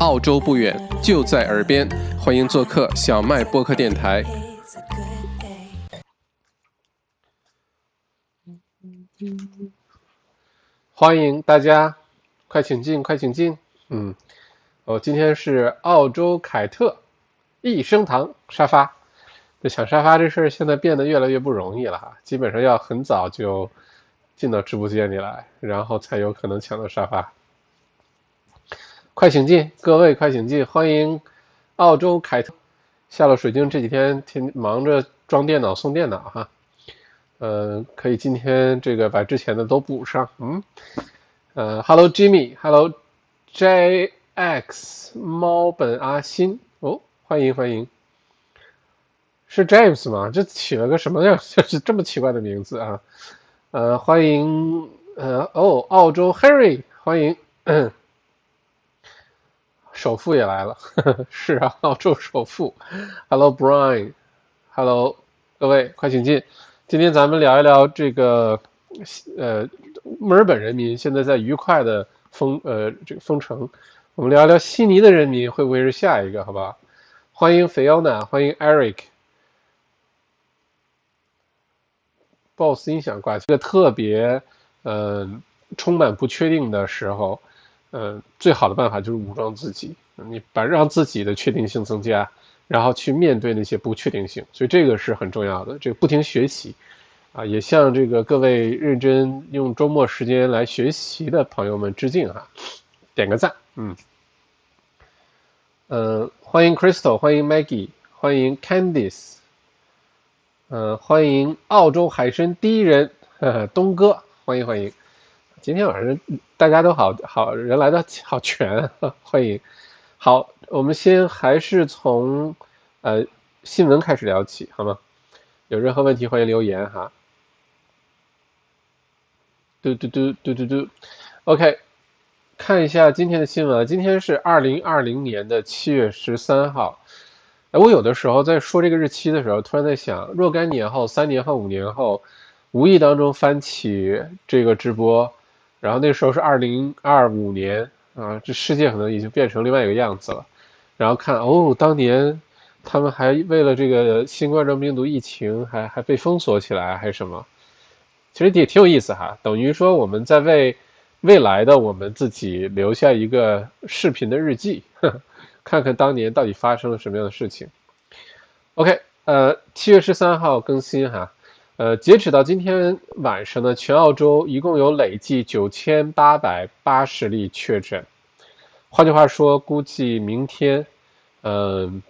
澳洲不远，就在耳边，欢迎做客小麦播客电台。欢迎大家，快请进，快请进。嗯，我今天是澳洲凯特益生堂沙发。这抢沙发这事儿现在变得越来越不容易了哈，基本上要很早就进到直播间里来，然后才有可能抢到沙发。快请进，各位快请进，欢迎澳洲凯特。下了水晶这几天天忙着装电脑送电脑哈，呃，可以今天这个把之前的都补上。嗯，呃，Hello Jimmy，Hello JX 猫本阿新哦，欢迎欢迎。是 James 吗？这起了个什么样？就是这么奇怪的名字啊！呃，欢迎，呃，哦，澳洲 Harry，欢迎，首富也来了，是啊，澳洲首富。Hello Brian，Hello，各位快请进。今天咱们聊一聊这个，呃，墨尔本人民现在在愉快的封，呃，这个封城。我们聊一聊悉尼的人民会不会是下一个？好吧？欢迎 Fiona，欢迎 Eric。BOSS 音响挂，这个特别，嗯，充满不确定的时候，嗯，最好的办法就是武装自己，你把让自己的确定性增加，然后去面对那些不确定性，所以这个是很重要的。这个不停学习，啊，也向这个各位认真用周末时间来学习的朋友们致敬哈，点个赞，嗯，呃，欢迎 Crystal，欢迎 Maggie，欢迎 Candice。嗯，欢迎澳洲海参第一人东哥，欢迎欢迎！今天晚上大家都好好人来的好全，欢迎。好，我们先还是从呃新闻开始聊起，好吗？有任何问题欢迎留言哈。嘟嘟嘟嘟嘟嘟，OK，看一下今天的新闻，今天是二零二零年的七月十三号。哎，我有的时候在说这个日期的时候，突然在想，若干年后、三年后、五年后，无意当中翻起这个直播，然后那时候是二零二五年啊，这世界可能已经变成另外一个样子了。然后看哦，当年他们还为了这个新冠状病毒疫情，还还被封锁起来，还是什么？其实也挺有意思哈，等于说我们在为未来的我们自己留下一个视频的日记。看看当年到底发生了什么样的事情。OK，呃，七月十三号更新哈，呃，截止到今天晚上呢，全澳洲一共有累计九千八百八十例确诊。换句话说，估计明天，嗯，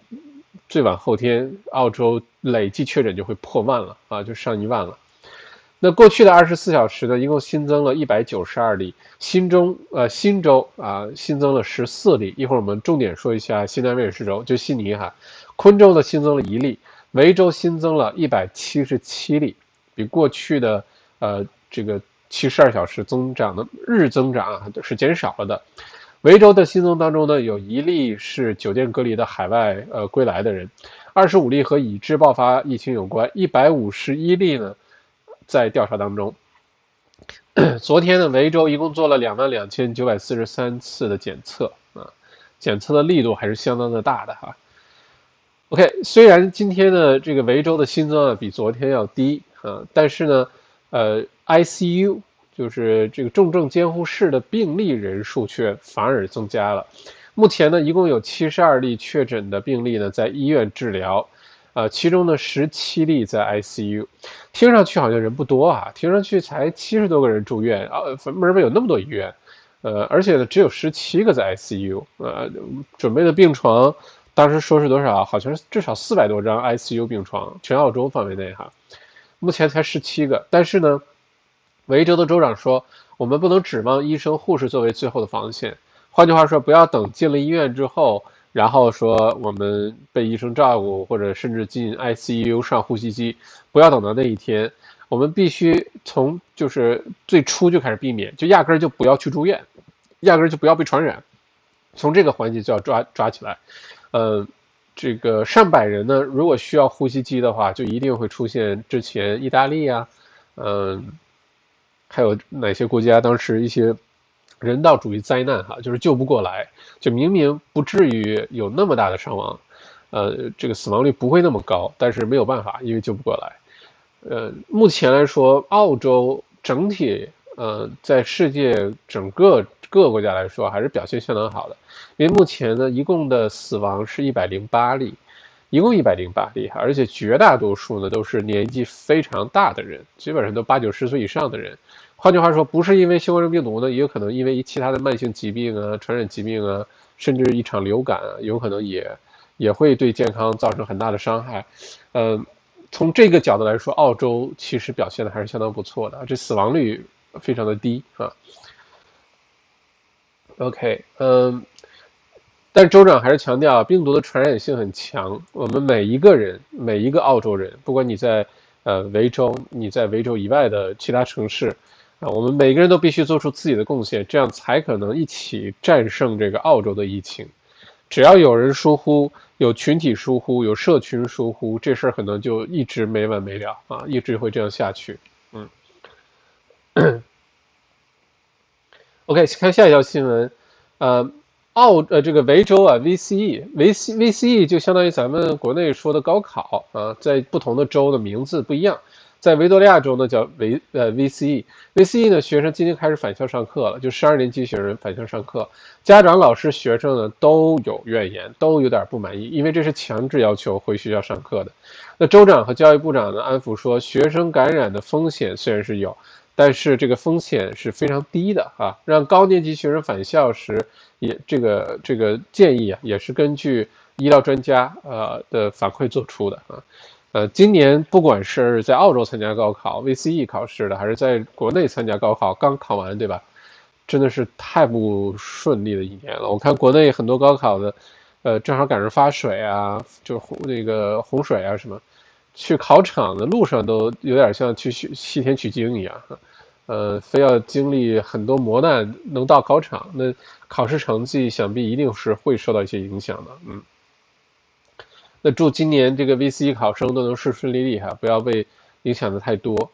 最晚后天，澳洲累计确诊就会破万了啊，就上一万了。那过去的二十四小时呢，一共新增了一百九十二例，新中呃新州啊新增了十四例。一会儿我们重点说一下新南威尔士州，就悉尼哈，昆州呢新增了一例，维州新增了一百七十七例，比过去的呃这个七十二小时增长的日增长啊是减少了的。维州的新增当中呢，有一例是酒店隔离的海外呃归来的人，二十五例和已知爆发疫情有关，一百五十一例呢。在调查当中，昨天呢，维州一共做了两万两千九百四十三次的检测啊，检测的力度还是相当的大的哈。OK，虽然今天呢，这个维州的新增啊比昨天要低啊，但是呢，呃，ICU 就是这个重症监护室的病例人数却反而增加了。目前呢，一共有七十二例确诊的病例呢在医院治疗。呃，其中呢，十七例在 ICU，听上去好像人不多啊，听上去才七十多个人住院啊，墨尔本有那么多医院，呃，而且呢，只有十七个在 ICU，呃，准备的病床，当时说是多少？好像是至少四百多张 ICU 病床，全澳洲范围内哈，目前才十七个，但是呢，维州的州长说，我们不能指望医生护士作为最后的防线，换句话说，不要等进了医院之后。然后说我们被医生照顾，或者甚至进 ICU 上呼吸机，不要等到那一天，我们必须从就是最初就开始避免，就压根儿就不要去住院，压根儿就不要被传染，从这个环节就要抓抓起来。呃，这个上百人呢，如果需要呼吸机的话，就一定会出现之前意大利啊，嗯，还有哪些国家当时一些人道主义灾难哈，就是救不过来，就明明不至于有那么大的伤亡，呃，这个死亡率不会那么高，但是没有办法，因为救不过来。呃，目前来说，澳洲整体呃在世界整个各个国家来说还是表现相当好的，因为目前呢一共的死亡是一百零八例，一共一百零八例，而且绝大多数呢都是年纪非常大的人，基本上都八九十岁以上的人。换句话说，不是因为新冠病毒呢，也有可能因为其他的慢性疾病啊、传染疾病啊，甚至一场流感啊，有可能也也会对健康造成很大的伤害。嗯，从这个角度来说，澳洲其实表现的还是相当不错的，这死亡率非常的低啊。OK，嗯，但是州长还是强调，病毒的传染性很强，我们每一个人，每一个澳洲人，不管你在呃维州，你在维州以外的其他城市。啊，我们每个人都必须做出自己的贡献，这样才可能一起战胜这个澳洲的疫情。只要有人疏忽，有群体疏忽，有社群疏忽，这事儿可能就一直没完没了啊，一直会这样下去。嗯。OK，看下一条新闻。呃，澳呃这个维州啊，VCE，维 C VCE 就相当于咱们国内说的高考啊，在不同的州的名字不一样。在维多利亚州呢，叫维呃 VCE，VCE 呢，学生今天开始返校上课了，就十二年级学生返校上课，家长、老师、学生呢都有怨言，都有点不满意，因为这是强制要求回学校上课的。那州长和教育部长呢安抚说，学生感染的风险虽然是有，但是这个风险是非常低的啊。让高年级学生返校时，也这个这个建议啊，也是根据医疗专家呃的反馈做出的啊。呃，今年不管是在澳洲参加高考 VCE 考试的，还是在国内参加高考刚考完，对吧？真的是太不顺利的一年了。我看国内很多高考的，呃，正好赶上发水啊，就是那个洪水啊什么，去考场的路上都有点像去西天取经一样，呃，非要经历很多磨难能到考场，那考试成绩想必一定是会受到一些影响的，嗯。那祝今年这个 VC 考生都能顺顺利利哈，不要被影响的太多。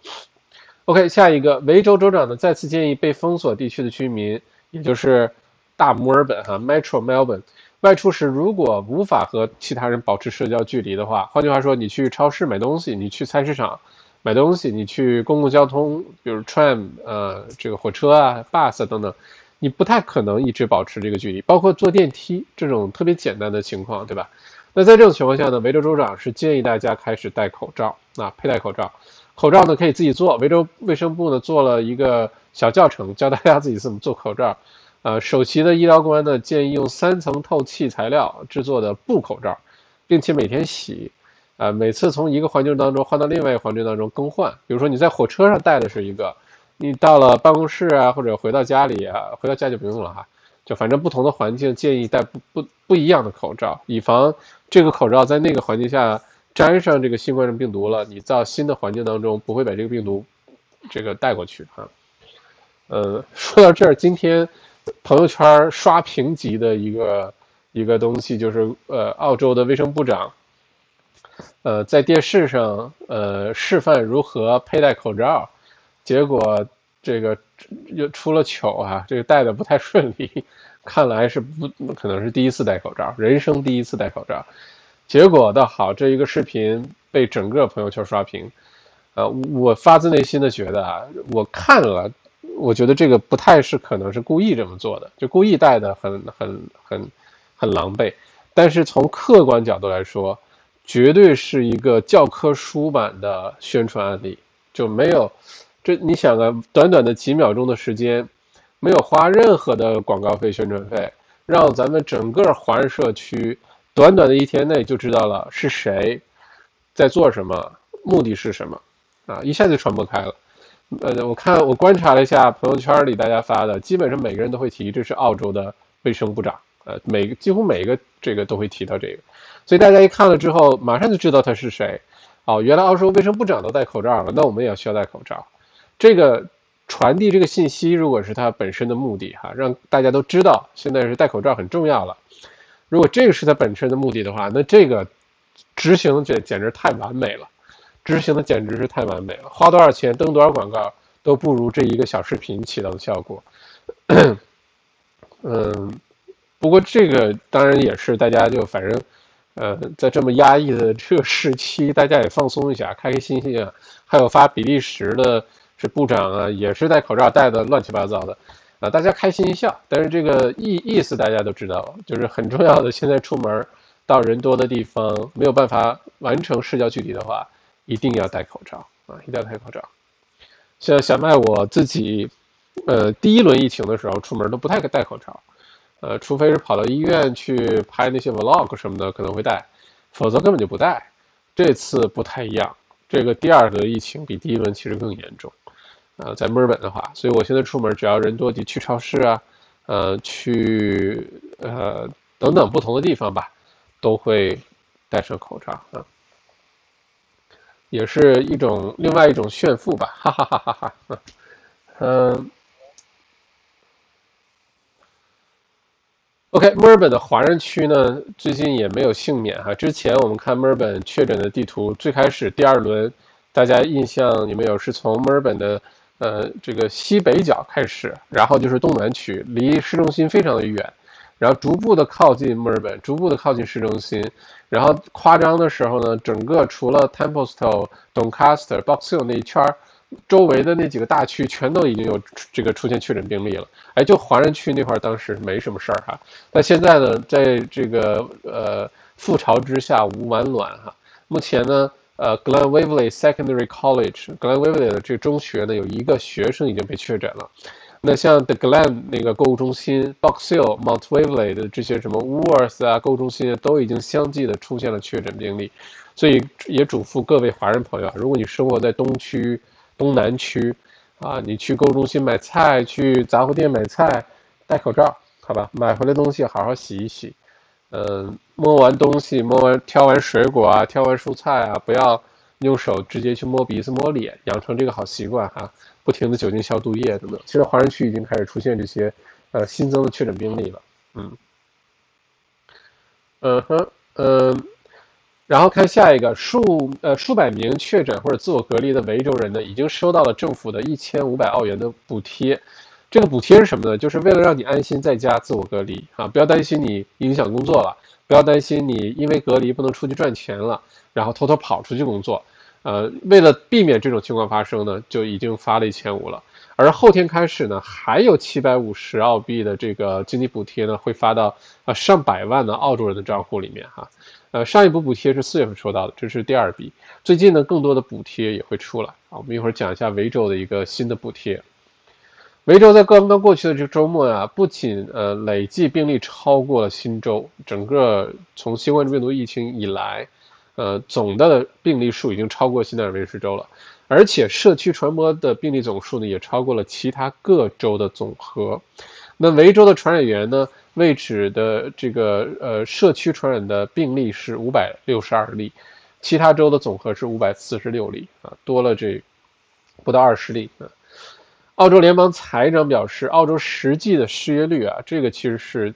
OK，下一个，维州州长呢再次建议被封锁地区的居民，也就是大墨尔本哈 Metro Melbourne，外出时如果无法和其他人保持社交距离的话，换句话说，你去超市买东西，你去菜市场买东西，你去公共交通，比如 tram 呃这个火车啊 bus 等等，你不太可能一直保持这个距离，包括坐电梯这种特别简单的情况，对吧？那在这种情况下呢，维州州长是建议大家开始戴口罩啊，佩戴口罩。口罩呢可以自己做，维州卫生部呢做了一个小教程，教大家自己怎么做口罩。呃，首席的医疗官呢建议用三层透气材料制作的布口罩，并且每天洗。啊，每次从一个环境当中换到另外一个环境当中更换。比如说你在火车上戴的是一个，你到了办公室啊，或者回到家里啊，回到家就不用了哈。就反正不同的环境建议戴不不不一样的口罩，以防这个口罩在那个环境下沾上这个新冠状病毒了，你到新的环境当中不会把这个病毒这个带过去哈。呃，说到这儿，今天朋友圈刷屏级的一个一个东西就是呃，澳洲的卫生部长呃在电视上呃示范如何佩戴口罩，结果。这个又出了糗啊！这个戴的不太顺利，看来是不可能是第一次戴口罩，人生第一次戴口罩。结果倒好，这一个视频被整个朋友圈刷屏。呃，我发自内心的觉得啊，我看了，我觉得这个不太是可能是故意这么做的，就故意戴的很很很很狼狈。但是从客观角度来说，绝对是一个教科书版的宣传案例，就没有。这你想啊，短短的几秒钟的时间，没有花任何的广告费、宣传费，让咱们整个华人社区短短的一天内就知道了是谁在做什么，目的是什么，啊，一下就传播开了。呃，我看我观察了一下朋友圈里大家发的，基本上每个人都会提这是澳洲的卫生部长，呃，每个几乎每一个这个都会提到这个，所以大家一看了之后，马上就知道他是谁。哦，原来澳洲卫生部长都戴口罩了，那我们也需要戴口罩。这个传递这个信息，如果是它本身的目的，哈，让大家都知道现在是戴口罩很重要了。如果这个是它本身的目的的话，那这个执行简简直太完美了，执行的简直是太完美了。花多少钱登多少广告都不如这一个小视频起到的效果。嗯，不过这个当然也是大家就反正，呃，在这么压抑的这个时期，大家也放松一下，开开心心啊。还有发比利时的是部长啊，也是戴口罩戴的乱七八糟的，啊，大家开心一笑。但是这个意意思大家都知道，就是很重要的。现在出门到人多的地方，没有办法完成社交距离的话，一定要戴口罩啊，一定要戴口罩。像小麦我自己。呃，第一轮疫情的时候出门都不太戴口罩，呃，除非是跑到医院去拍那些 vlog 什么的可能会戴，否则根本就不戴。这次不太一样，这个第二轮疫情比第一轮其实更严重，呃，在墨尔本的话，所以我现在出门只要人多，就去超市啊，呃，去呃等等不同的地方吧，都会戴上口罩啊，也是一种另外一种炫富吧，哈哈哈哈哈，嗯。OK，墨尔本的华人区呢，最近也没有幸免哈。之前我们看墨尔本确诊的地图，最开始第二轮，大家印象有没有？是从墨尔本的呃这个西北角开始，然后就是东南区，离市中心非常的远，然后逐步的靠近墨尔本，逐步的靠近市中心，然后夸张的时候呢，整个除了 Templestowe、Doncaster、Box Hill 那一圈儿。周围的那几个大区全都已经有这个出现确诊病例了，哎，就华人区那块儿当时没什么事儿哈，但现在呢，在这个呃覆巢之下无完卵哈。目前呢，呃，Glen Waverly Secondary College，Glen Waverly 的这个中学呢，有一个学生已经被确诊了。那像 The Glen 那个购物中心、Box Hill、Mount Waverly 的这些什么 Woolworth 啊购物中心都已经相继的出现了确诊病例，所以也嘱咐各位华人朋友啊，如果你生活在东区。东南区，啊，你去购物中心买菜，去杂货店买菜，戴口罩，好吧？买回来东西好好洗一洗，嗯，摸完东西，摸完挑完水果啊，挑完蔬菜啊，不要用手直接去摸鼻子、摸脸，养成这个好习惯哈。不停的酒精消毒液等等。现在华人区已经开始出现这些呃新增的确诊病例了，嗯，嗯哼，嗯。然后看下一个数呃数百名确诊或者自我隔离的维州人呢，已经收到了政府的一千五百澳元的补贴。这个补贴是什么呢？就是为了让你安心在家自我隔离啊，不要担心你影响工作了，不要担心你因为隔离不能出去赚钱了，然后偷偷跑出去工作。呃，为了避免这种情况发生呢，就已经发了一千五了。而后天开始呢，还有七百五十澳币的这个经济补贴呢，会发到啊上百万的澳洲人的账户里面哈。呃，上一波补贴是四月份收到的，这是第二笔。最近呢，更多的补贴也会出来啊。我们一会儿讲一下维州的一个新的补贴。维州在刚刚过去的这个周末啊，不仅呃累计病例超过了新州，整个从新冠病毒疫情以来，呃总的病例数已经超过新南威尔士州了，而且社区传播的病例总数呢，也超过了其他各州的总和。那维州的传染源呢？位置的这个呃社区传染的病例是五百六十二例，其他州的总和是五百四十六例啊，多了这不到二十例啊。澳洲联邦财长表示，澳洲实际的失业率啊，这个其实是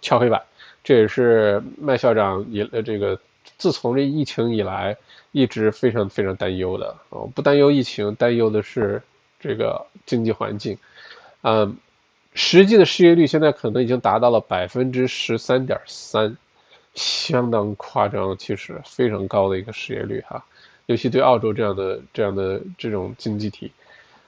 敲黑板，这也是麦校长也呃这个自从这疫情以来一直非常非常担忧的哦，不担忧疫情，担忧的是这个经济环境，嗯。实际的失业率现在可能已经达到了百分之十三点三，相当夸张，其实非常高的一个失业率哈，尤其对澳洲这样的这样的这种经济体，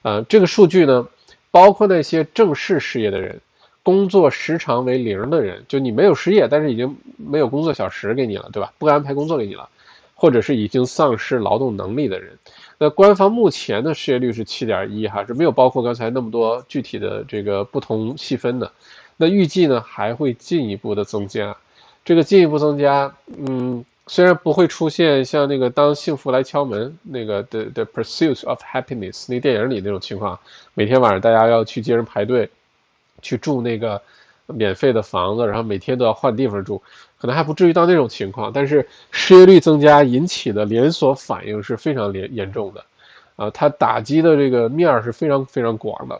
啊，这个数据呢，包括那些正式失业的人，工作时长为零的人，就你没有失业，但是已经没有工作小时给你了，对吧？不安排工作给你了，或者是已经丧失劳动能力的人。那官方目前的失业率是七点一，哈，是没有包括刚才那么多具体的这个不同细分的。那预计呢还会进一步的增加，这个进一步增加，嗯，虽然不会出现像那个当幸福来敲门那个的的 pursuit of happiness 那电影里那种情况，每天晚上大家要去接人排队，去住那个免费的房子，然后每天都要换地方住。可能还不至于到那种情况，但是失业率增加引起的连锁反应是非常严严重的，啊，它打击的这个面儿是非常非常广的，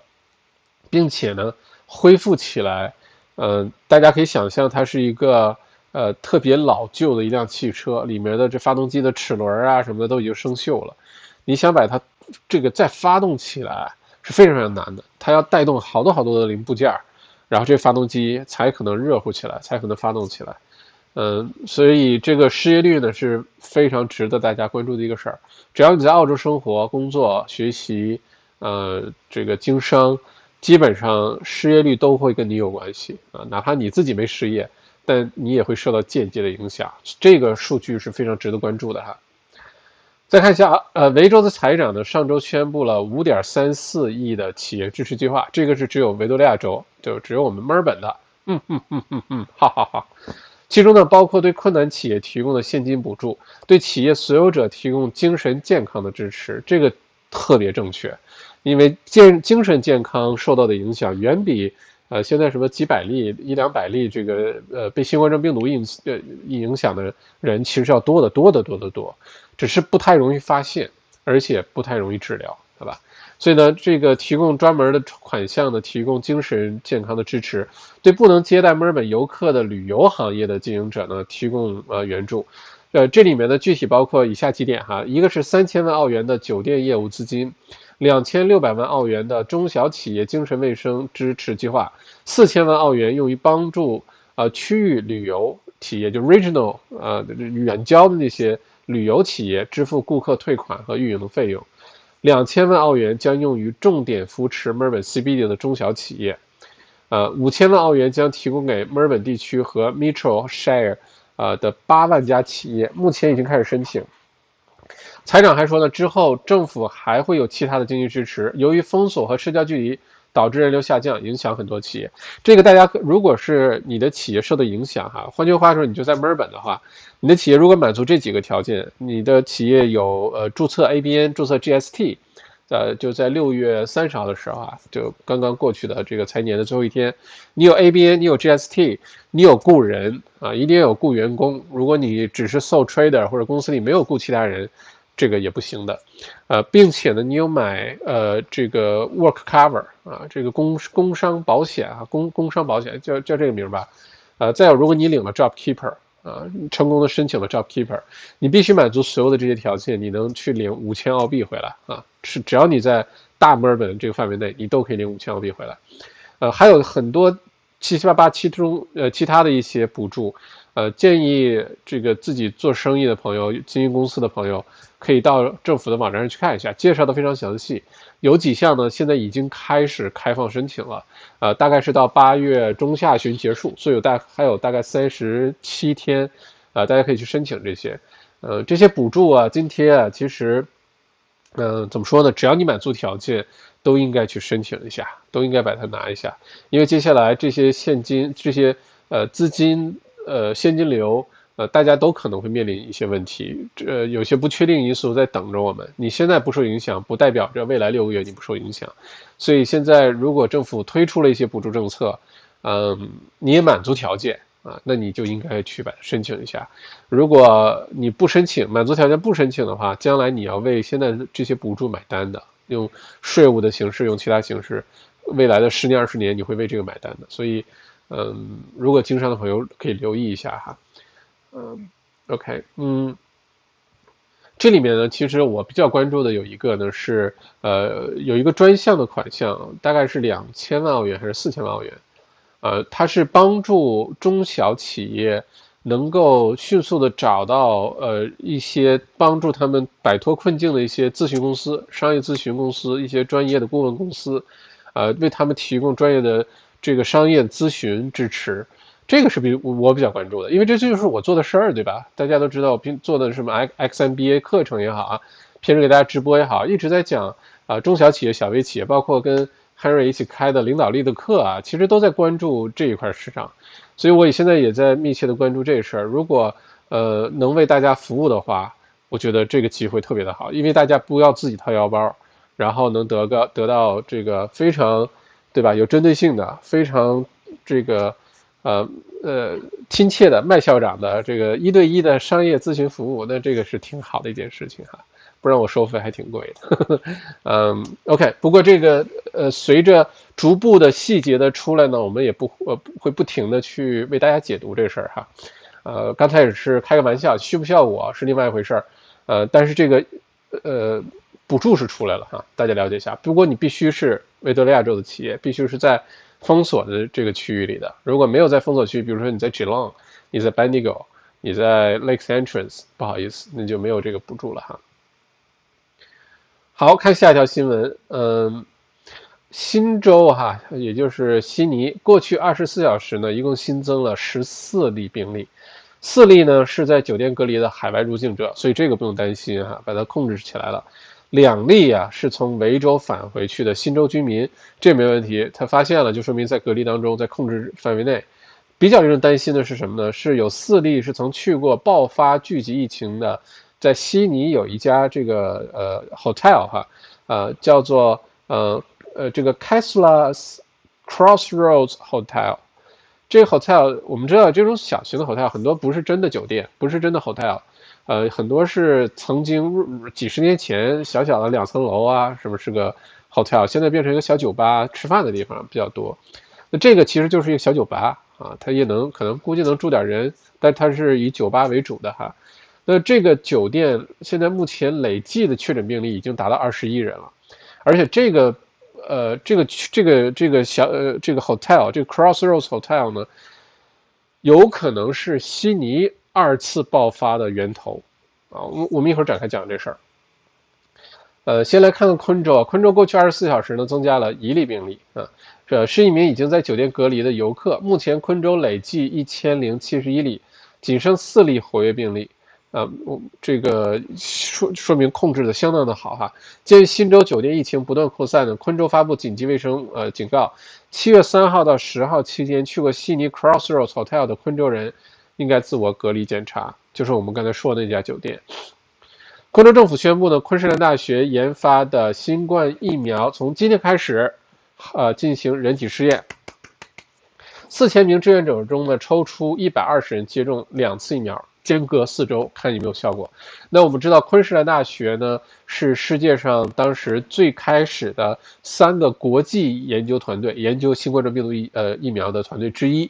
并且呢，恢复起来，嗯，大家可以想象，它是一个呃特别老旧的一辆汽车，里面的这发动机的齿轮啊什么的都已经生锈了，你想把它这个再发动起来是非常非常难的，它要带动好多好多的零部件儿。然后这发动机才可能热乎起来，才可能发动起来。嗯，所以这个失业率呢是非常值得大家关注的一个事儿。只要你在澳洲生活、工作、学习，呃，这个经商，基本上失业率都会跟你有关系啊。哪怕你自己没失业，但你也会受到间接的影响。这个数据是非常值得关注的哈。再看一下，呃，维州的财长呢上周宣布了五点三四亿的企业支持计划，这个是只有维多利亚州，就只有我们墨尔本的。嗯嗯嗯嗯嗯，哈哈哈。其中呢，包括对困难企业提供的现金补助，对企业所有者提供精神健康的支持，这个特别正确，因为健精神健康受到的影响远比呃现在什么几百例、一两百例这个呃被新冠状病毒影呃影响的人其实要多得多得多得多，只是不太容易发现，而且不太容易治疗，对吧？所以呢，这个提供专门的款项呢，提供精神健康的支持，对不能接待墨尔本游客的旅游行业的经营者呢，提供呃援助。呃，这里面呢，具体包括以下几点哈，一个是三千万澳元的酒店业务资金，两千六百万澳元的中小企业精神卫生支持计划，四千万澳元用于帮助呃区域旅游企业，就 regional 呃远郊的那些旅游企业支付顾客退款和运营的费用。两千万澳元将用于重点扶持墨尔本 CBD 的中小企业，呃，五千万澳元将提供给墨尔本地区和 Metro Shire 呃的八万家企业，目前已经开始申请。财长还说呢，之后政府还会有其他的经济支持，由于封锁和社交距离。导致人流下降，影响很多企业。这个大家如果是你的企业受到影响哈，换句话说，你就在墨尔本的话，你的企业如果满足这几个条件，你的企业有呃注册 ABN、注册 GST，呃就在六月三十号的时候啊，就刚刚过去的这个财年的最后一天，你有 ABN，你有 GST，你有雇人啊，一定要有雇员工。如果你只是 sole trader 或者公司里没有雇其他人。这个也不行的，呃，并且呢，你有买呃这个 work cover 啊，这个工工伤保险啊，工工伤保险叫叫这个名吧，呃，再有，如果你领了 job keeper 啊，成功的申请了 job keeper，你必须满足所有的这些条件，你能去领五千澳币回来啊，是只要你在大墨尔本这个范围内，你都可以领五千澳币回来，呃，还有很多七七八八其中呃其他的一些补助。呃，建议这个自己做生意的朋友、经营公司的朋友，可以到政府的网站上去看一下，介绍的非常详细。有几项呢，现在已经开始开放申请了，呃，大概是到八月中下旬结束，所以有大还有大概三十七天，呃，大家可以去申请这些。呃，这些补助啊、津贴啊，其实，嗯，怎么说呢？只要你满足条件，都应该去申请一下，都应该把它拿一下，因为接下来这些现金、这些呃资金。呃，现金流，呃，大家都可能会面临一些问题，这有些不确定因素在等着我们。你现在不受影响，不代表着未来六个月你不受影响。所以现在如果政府推出了一些补助政策，嗯，你也满足条件啊，那你就应该去把它申请一下。如果你不申请，满足条件不申请的话，将来你要为现在这些补助买单的，用税务的形式，用其他形式，未来的十年二十年你会为这个买单的。所以。嗯，如果经商的朋友可以留意一下哈。嗯，OK，嗯，这里面呢，其实我比较关注的有一个呢是，呃，有一个专项的款项，大概是两千万澳元还是四千万澳元？呃，它是帮助中小企业能够迅速的找到呃一些帮助他们摆脱困境的一些咨询公司、商业咨询公司、一些专业的顾问公司，呃，为他们提供专业的。这个商业咨询支持，这个是比我比较关注的，因为这就是我做的事儿，对吧？大家都知道，我平做的什么 X X M B A 课程也好啊，平时给大家直播也好，一直在讲啊中小企业、小微企业，包括跟 Henry 一起开的领导力的课啊，其实都在关注这一块市场，所以我现在也在密切的关注这事儿。如果呃能为大家服务的话，我觉得这个机会特别的好，因为大家不要自己掏腰包，然后能得个得到这个非常。对吧？有针对性的，非常这个，呃呃亲切的麦校长的这个一对一的商业咨询服务，那这个是挺好的一件事情哈。不然我收费还挺贵的。嗯，OK。不过这个呃，随着逐步的细节的出来呢，我们也不呃会不停的去为大家解读这事儿哈。呃，刚才也是开个玩笑，需不需要我是另外一回事儿。呃，但是这个呃。补助是出来了哈，大家了解一下。不过你必须是维多利亚州的企业，必须是在封锁的这个区域里的。如果没有在封锁区，比如说你在 Geelong，你在 Bendigo，你在 Lakes Entrance，不好意思，那就没有这个补助了哈。好看下一条新闻，嗯，新州哈，也就是悉尼，过去二十四小时呢，一共新增了十四例病例，四例呢是在酒店隔离的海外入境者，所以这个不用担心哈，把它控制起来了。两例啊是从维州返回去的新州居民，这没问题，他发现了就说明在隔离当中，在控制范围内。比较令人担心的是什么呢？是有四例是曾去过爆发聚集疫情的。在悉尼有一家这个呃 hotel 哈，呃叫做呃呃这个 Kesulas Crossroads Hotel，这个 hotel 我们知道这种小型的 hotel 很多不是真的酒店，不是真的 hotel，呃很多是曾经几十年前小小的两层楼啊，是不是个 hotel，现在变成一个小酒吧吃饭的地方比较多。那这个其实就是一个小酒吧啊，它也能可能估计能住点人，但它是以酒吧为主的哈。那这个酒店现在目前累计的确诊病例已经达到二十一人了，而且这个，呃，这个这个这个小呃这个 hotel 这个 Crossroads Hotel 呢，有可能是悉尼二次爆发的源头，啊，我我们一会儿展开讲这事儿。呃，先来看看昆州啊，昆州过去二十四小时呢增加了一例病例啊，这是一名已经在酒店隔离的游客，目前昆州累计一千零七十一例，仅剩四例活跃病例。啊，我这个说说明控制的相当的好哈。鉴于新州酒店疫情不断扩散呢，昆州发布紧急卫生呃警告，七月三号到十号期间去过悉尼 Crossroads Hotel 的昆州人，应该自我隔离检查，就是我们刚才说的那家酒店。昆州政府宣布呢，昆士兰大学研发的新冠疫苗从今天开始，呃进行人体试验，四千名志愿者中呢抽出一百二十人接种两次疫苗。间隔四周看有没有效果。那我们知道昆士兰大学呢是世界上当时最开始的三个国际研究团队研究新冠状病毒疫呃疫苗的团队之一，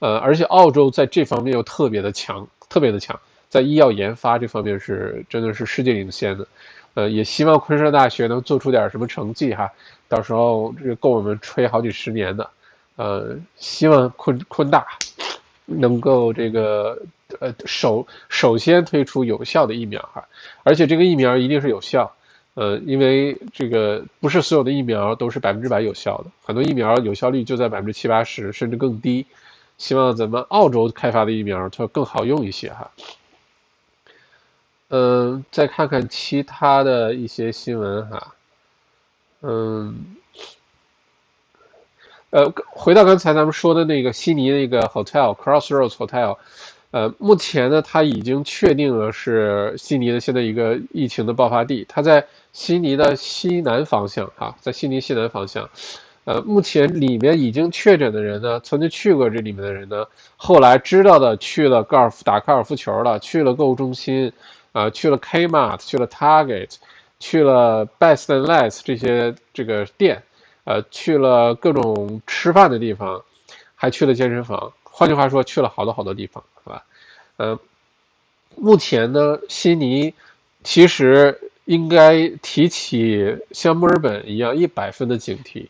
呃，而且澳洲在这方面又特别的强，特别的强，在医药研发这方面是真的是世界领先的。呃，也希望昆士兰大学能做出点什么成绩哈，到时候这够我们吹好几十年的。呃，希望昆昆大能够这个。呃，首首先推出有效的疫苗哈，而且这个疫苗一定是有效，呃，因为这个不是所有的疫苗都是百分之百有效的，很多疫苗有效率就在百分之七八十甚至更低。希望咱们澳洲开发的疫苗它更好用一些哈。嗯，再看看其他的一些新闻哈，嗯，呃，回到刚才咱们说的那个悉尼那个 hotel Crossroads Hotel。呃，目前呢，它已经确定了是悉尼的现在一个疫情的爆发地，它在悉尼的西南方向，哈，在悉尼西南方向。呃，目前里面已经确诊的人呢，曾经去过这里面的人呢，后来知道的去了高尔夫打高尔夫球了，去了购物中心，啊，去了 Kmart，去了 Target，去了 Best and Less 这些这个店，呃，去了各种吃饭的地方，还去了健身房。换句话说，去了好多好多地方，是吧？呃，目前呢，悉尼其实应该提起像墨尔本一样一百分的警惕，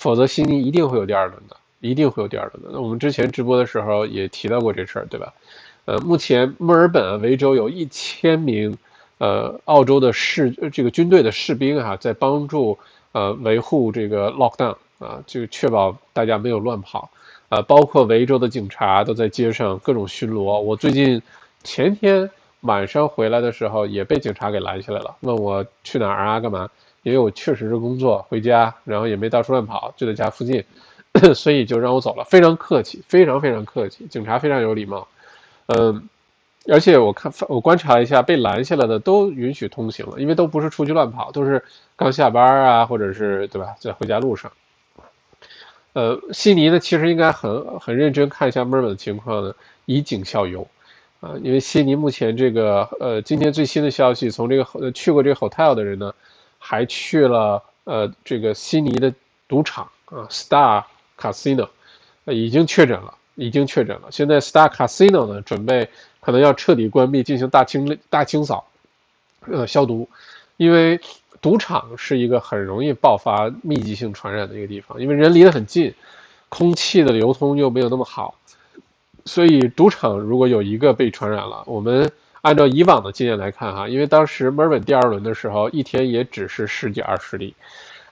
否则悉尼一定会有第二轮的，一定会有第二轮的。那我们之前直播的时候也提到过这事儿，对吧？呃，目前墨尔本维州有一千名呃澳洲的士这个军队的士兵哈，在帮助呃维护这个 lockdown 啊，就确保大家没有乱跑。呃，包括维州的警察都在街上各种巡逻。我最近前天晚上回来的时候，也被警察给拦下来了，问我去哪儿啊，干嘛？因为我确实是工作回家，然后也没到处乱跑，就在家附近，所以就让我走了。非常客气，非常非常客气，警察非常有礼貌。嗯，而且我看我观察了一下，被拦下来的都允许通行了，因为都不是出去乱跑，都是刚下班啊，或者是对吧，在回家路上。呃，悉尼呢，其实应该很很认真看一下墨尔本的情况呢，以儆效尤，啊，因为悉尼目前这个呃，今天最新的消息，从这个去过这个 hotel 的人呢，还去了呃这个悉尼的赌场啊，Star Casino，已经确诊了，已经确诊了。现在 Star Casino 呢，准备可能要彻底关闭，进行大清大清扫，呃，消毒，因为。赌场是一个很容易爆发密集性传染的一个地方，因为人离得很近，空气的流通又没有那么好，所以赌场如果有一个被传染了，我们按照以往的经验来看哈，因为当时墨尔本第二轮的时候，一天也只是十几二十例，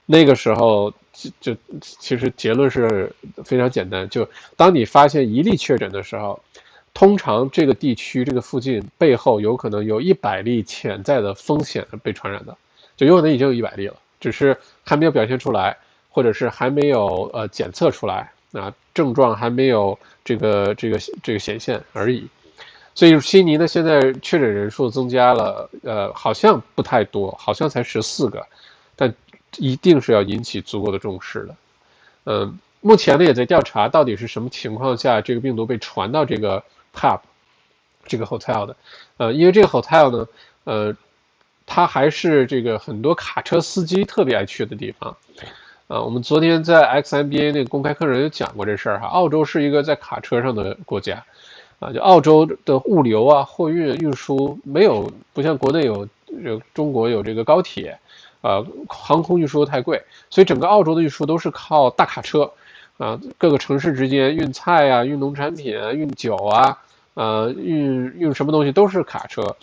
那个时候就就其实结论是非常简单，就当你发现一例确诊的时候，通常这个地区这个附近背后有可能有一百例潜在的风险被传染的，就有可能已经有一百例了，只是还没有表现出来。或者是还没有呃检测出来啊，症状还没有这个这个这个显现而已，所以悉尼呢现在确诊人数增加了，呃，好像不太多，好像才十四个，但一定是要引起足够的重视的。嗯，目前呢也在调查到底是什么情况下这个病毒被传到这个 pub 这个 hotel 的，呃，因为这个 hotel 呢，呃，它还是这个很多卡车司机特别爱去的地方。啊，我们昨天在 XMBA 那个公开课上有讲过这事儿哈。澳洲是一个在卡车上的国家，啊，就澳洲的物流啊、货运运输没有不像国内有，有中国有这个高铁，啊，航空运输太贵，所以整个澳洲的运输都是靠大卡车，啊，各个城市之间运菜啊、运农产品啊、运酒啊，呃，运运什么东西都是卡车。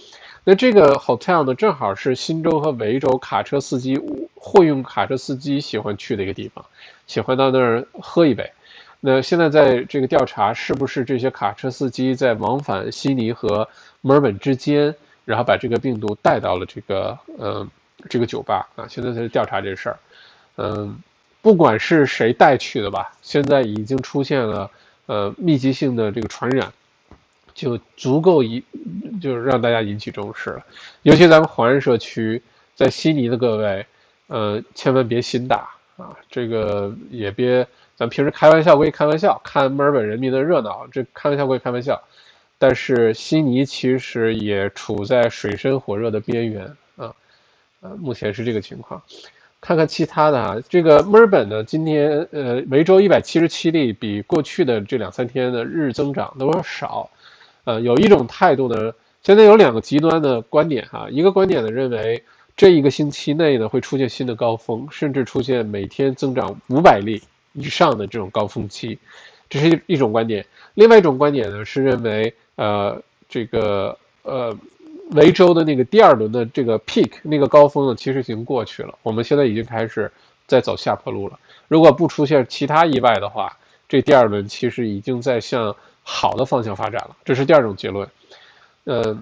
那这个 hotel 呢，正好是新州和维州卡车司机、货运卡车司机喜欢去的一个地方，喜欢到那儿喝一杯。那现在在这个调查，是不是这些卡车司机在往返悉尼和墨尔本之间，然后把这个病毒带到了这个呃这个酒吧啊？现在在调查这事儿。嗯，不管是谁带去的吧，现在已经出现了呃密集性的这个传染。就足够引，就是让大家引起重视了。尤其咱们华人社区，在悉尼的各位，呃，千万别心大啊！这个也别，咱平时开玩笑归开玩笑，看墨尔本人民的热闹，这开玩笑归开玩笑。但是悉尼其实也处在水深火热的边缘啊，呃，目前是这个情况。看看其他的啊，这个墨尔本呢，今天呃，维州一百七十七例，比过去的这两三天的日增长都要少。呃，有一种态度呢，现在有两个极端的观点哈。一个观点呢认为，这一个星期内呢会出现新的高峰，甚至出现每天增长五百例以上的这种高峰期，这是一一种观点。另外一种观点呢是认为，呃，这个呃，维州的那个第二轮的这个 peak 那个高峰呢其实已经过去了，我们现在已经开始在走下坡路了。如果不出现其他意外的话，这第二轮其实已经在向。好的方向发展了，这是第二种结论。呃，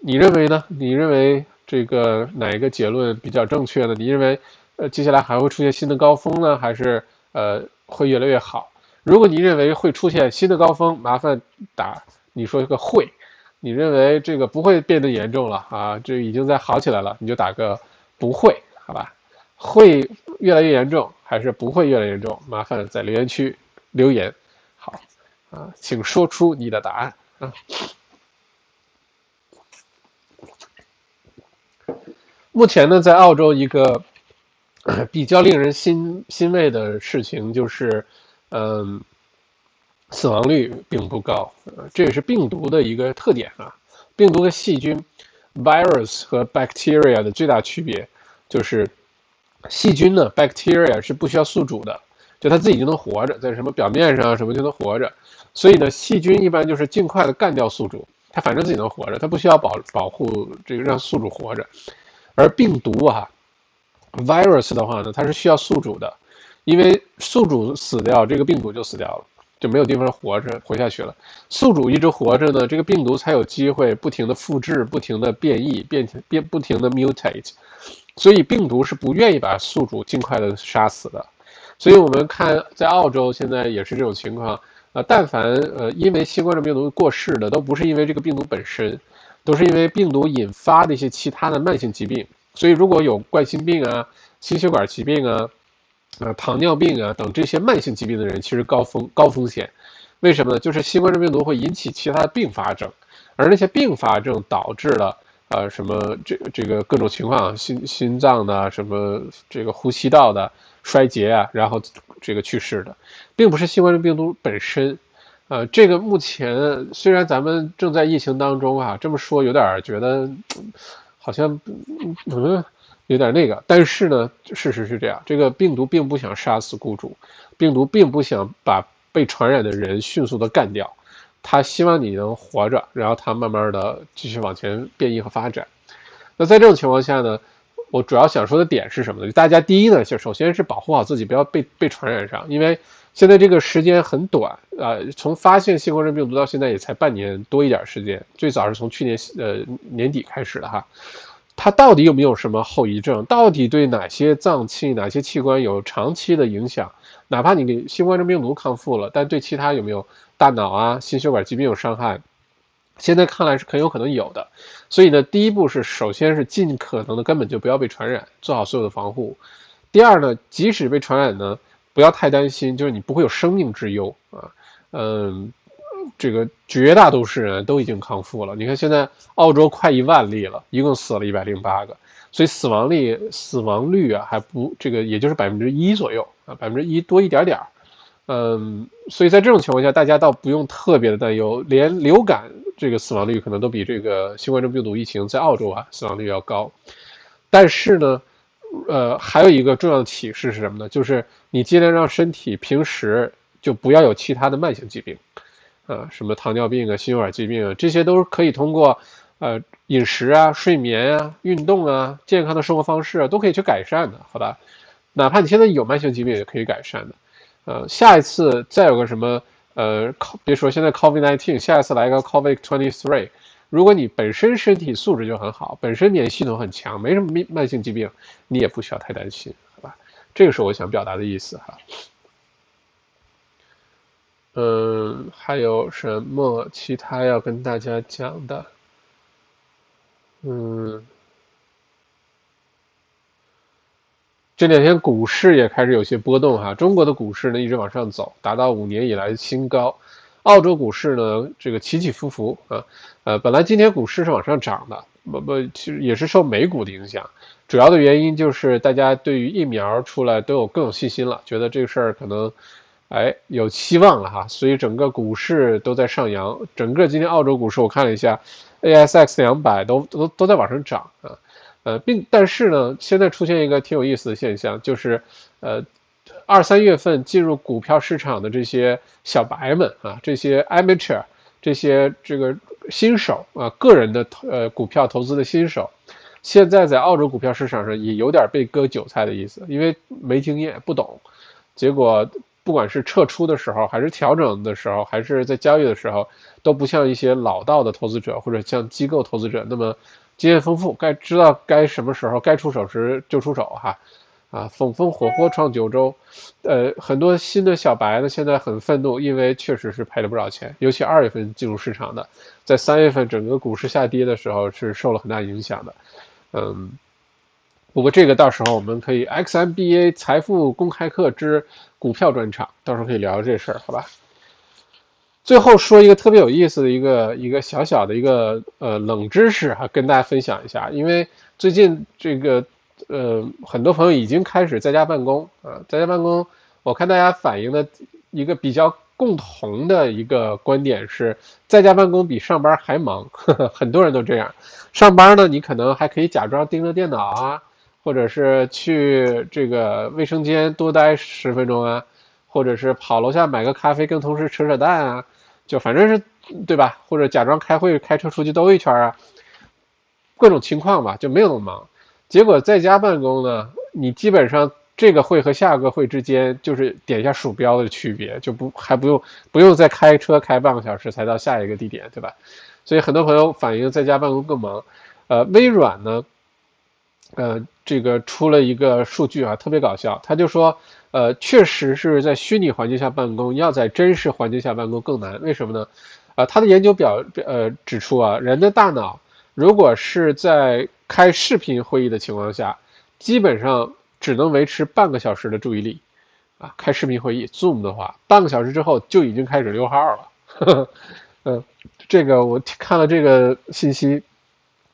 你认为呢？你认为这个哪一个结论比较正确呢？你认为呃接下来还会出现新的高峰呢，还是呃会越来越好？如果你认为会出现新的高峰，麻烦打你说一个会。你认为这个不会变得严重了啊？这已经在好起来了，你就打个不会，好吧？会越来越严重还是不会越来越严重？麻烦在留言区留言。好啊，请说出你的答案啊！目前呢，在澳洲一个比较令人欣欣慰的事情就是，嗯，死亡率并不高，这也是病毒的一个特点啊。病毒和细菌 （virus） 和 bacteria 的最大区别就是，细菌呢，bacteria 是不需要宿主的。就它自己就能活着，在什么表面上什么就能活着，所以呢，细菌一般就是尽快的干掉宿主，它反正自己能活着，它不需要保保护这个让宿主活着。而病毒啊，virus 的话呢，它是需要宿主的，因为宿主死掉，这个病毒就死掉了，就没有地方活着活下去了。宿主一直活着呢，这个病毒才有机会不停的复制、不停的变异、变变不停的 mutate，所以病毒是不愿意把宿主尽快的杀死的。所以，我们看在澳洲现在也是这种情况，呃，但凡呃因为新冠状病毒过世的，都不是因为这个病毒本身，都是因为病毒引发的一些其他的慢性疾病。所以，如果有冠心病啊、心血管疾病啊、呃糖尿病啊等这些慢性疾病的人，其实高风高风险。为什么呢？就是新冠状病毒会引起其他的并发症，而那些并发症导致了呃什么这这个各种情况，心心脏的什么这个呼吸道的。衰竭啊，然后这个去世的，并不是新冠病毒本身，呃，这个目前虽然咱们正在疫情当中啊，这么说有点觉得好像嗯有点那个。但是呢，事实是这样，这个病毒并不想杀死雇主，病毒并不想把被传染的人迅速的干掉，他希望你能活着，然后他慢慢的继续往前变异和发展。那在这种情况下呢，我主要想说的点是什么呢？大家第一呢，就首先是保护好自己，不要被被传染上，因为现在这个时间很短啊，从发现新冠状病毒到现在也才半年多一点时间，最早是从去年呃年底开始的哈。它到底有没有什么后遗症？到底对哪些脏器、哪些器官有长期的影响？哪怕你给新冠状病毒康复了，但对其他有没有大脑啊、心血管疾病有伤害？现在看来是很有可能有的，所以呢，第一步是首先是尽可能的根本就不要被传染，做好所有的防护。第二呢，即使被传染呢，不要太担心，就是你不会有生命之忧啊。嗯，这个绝大多数人都已经康复了。你看现在澳洲快一万例了，一共死了一百零八个，所以死亡率死亡率啊还不这个也就是百分之一左右啊，百分之一多一点点儿。嗯，所以在这种情况下，大家倒不用特别的担忧，连流感这个死亡率可能都比这个新冠状病毒疫情在澳洲啊死亡率要高。但是呢，呃，还有一个重要的启示是什么呢？就是你尽量让身体平时就不要有其他的慢性疾病，啊，什么糖尿病啊、心血管疾病啊，这些都是可以通过呃饮食啊、睡眠啊、运动啊、健康的生活方式啊都可以去改善的，好吧？哪怕你现在有慢性疾病也可以改善的。呃，下一次再有个什么，呃，别说现在 COVID-19，下一次来个 COVID-23，如果你本身身体素质就很好，本身免疫系统很强，没什么慢慢性疾病，你也不需要太担心，好吧？这个是我想表达的意思哈。嗯，还有什么其他要跟大家讲的？嗯。这两天股市也开始有些波动哈，中国的股市呢一直往上走，达到五年以来新高。澳洲股市呢这个起起伏伏啊，呃，本来今天股市是往上涨的，不不，其实也是受美股的影响。主要的原因就是大家对于疫苗出来都有更有信心了，觉得这个事儿可能，哎，有希望了哈，所以整个股市都在上扬。整个今天澳洲股市我看了一下，ASX 两百都都都在往上涨啊。呃，并但是呢，现在出现一个挺有意思的现象，就是，呃，二三月份进入股票市场的这些小白们啊，这些 amateur，这些这个新手啊，个人的投呃股票投资的新手，现在在澳洲股票市场上也有点被割韭菜的意思，因为没经验不懂，结果不管是撤出的时候，还是调整的时候，还是在交易的时候，都不像一些老道的投资者或者像机构投资者那么。经验丰富，该知道该什么时候该出手时就出手哈，啊风风火火闯九州，呃，很多新的小白呢现在很愤怒，因为确实是赔了不少钱，尤其二月份进入市场的，在三月份整个股市下跌的时候是受了很大影响的，嗯，不过这个到时候我们可以 XMBA 财富公开课之股票专场，到时候可以聊聊这事儿，好吧？最后说一个特别有意思的一个一个小小的一个呃冷知识哈，跟大家分享一下。因为最近这个呃很多朋友已经开始在家办公啊，在家办公，我看大家反映的一个比较共同的一个观点是，在家办公比上班还忙，呵 呵很多人都这样。上班呢，你可能还可以假装盯着电脑啊，或者是去这个卫生间多待十分钟啊，或者是跑楼下买个咖啡跟同事扯扯淡啊。就反正是，对吧？或者假装开会，开车出去兜一圈啊，各种情况吧，就没有那么忙。结果在家办公呢，你基本上这个会和下个会之间就是点一下鼠标的区别，就不还不用不用再开车开半个小时才到下一个地点，对吧？所以很多朋友反映在家办公更忙。呃，微软呢，呃，这个出了一个数据啊，特别搞笑，他就说。呃，确实是在虚拟环境下办公，要在真实环境下办公更难。为什么呢？啊，他的研究表呃指出啊，人的大脑如果是在开视频会议的情况下，基本上只能维持半个小时的注意力。啊，开视频会议 Zoom 的话，半个小时之后就已经开始溜号了。嗯，这个我看了这个信息，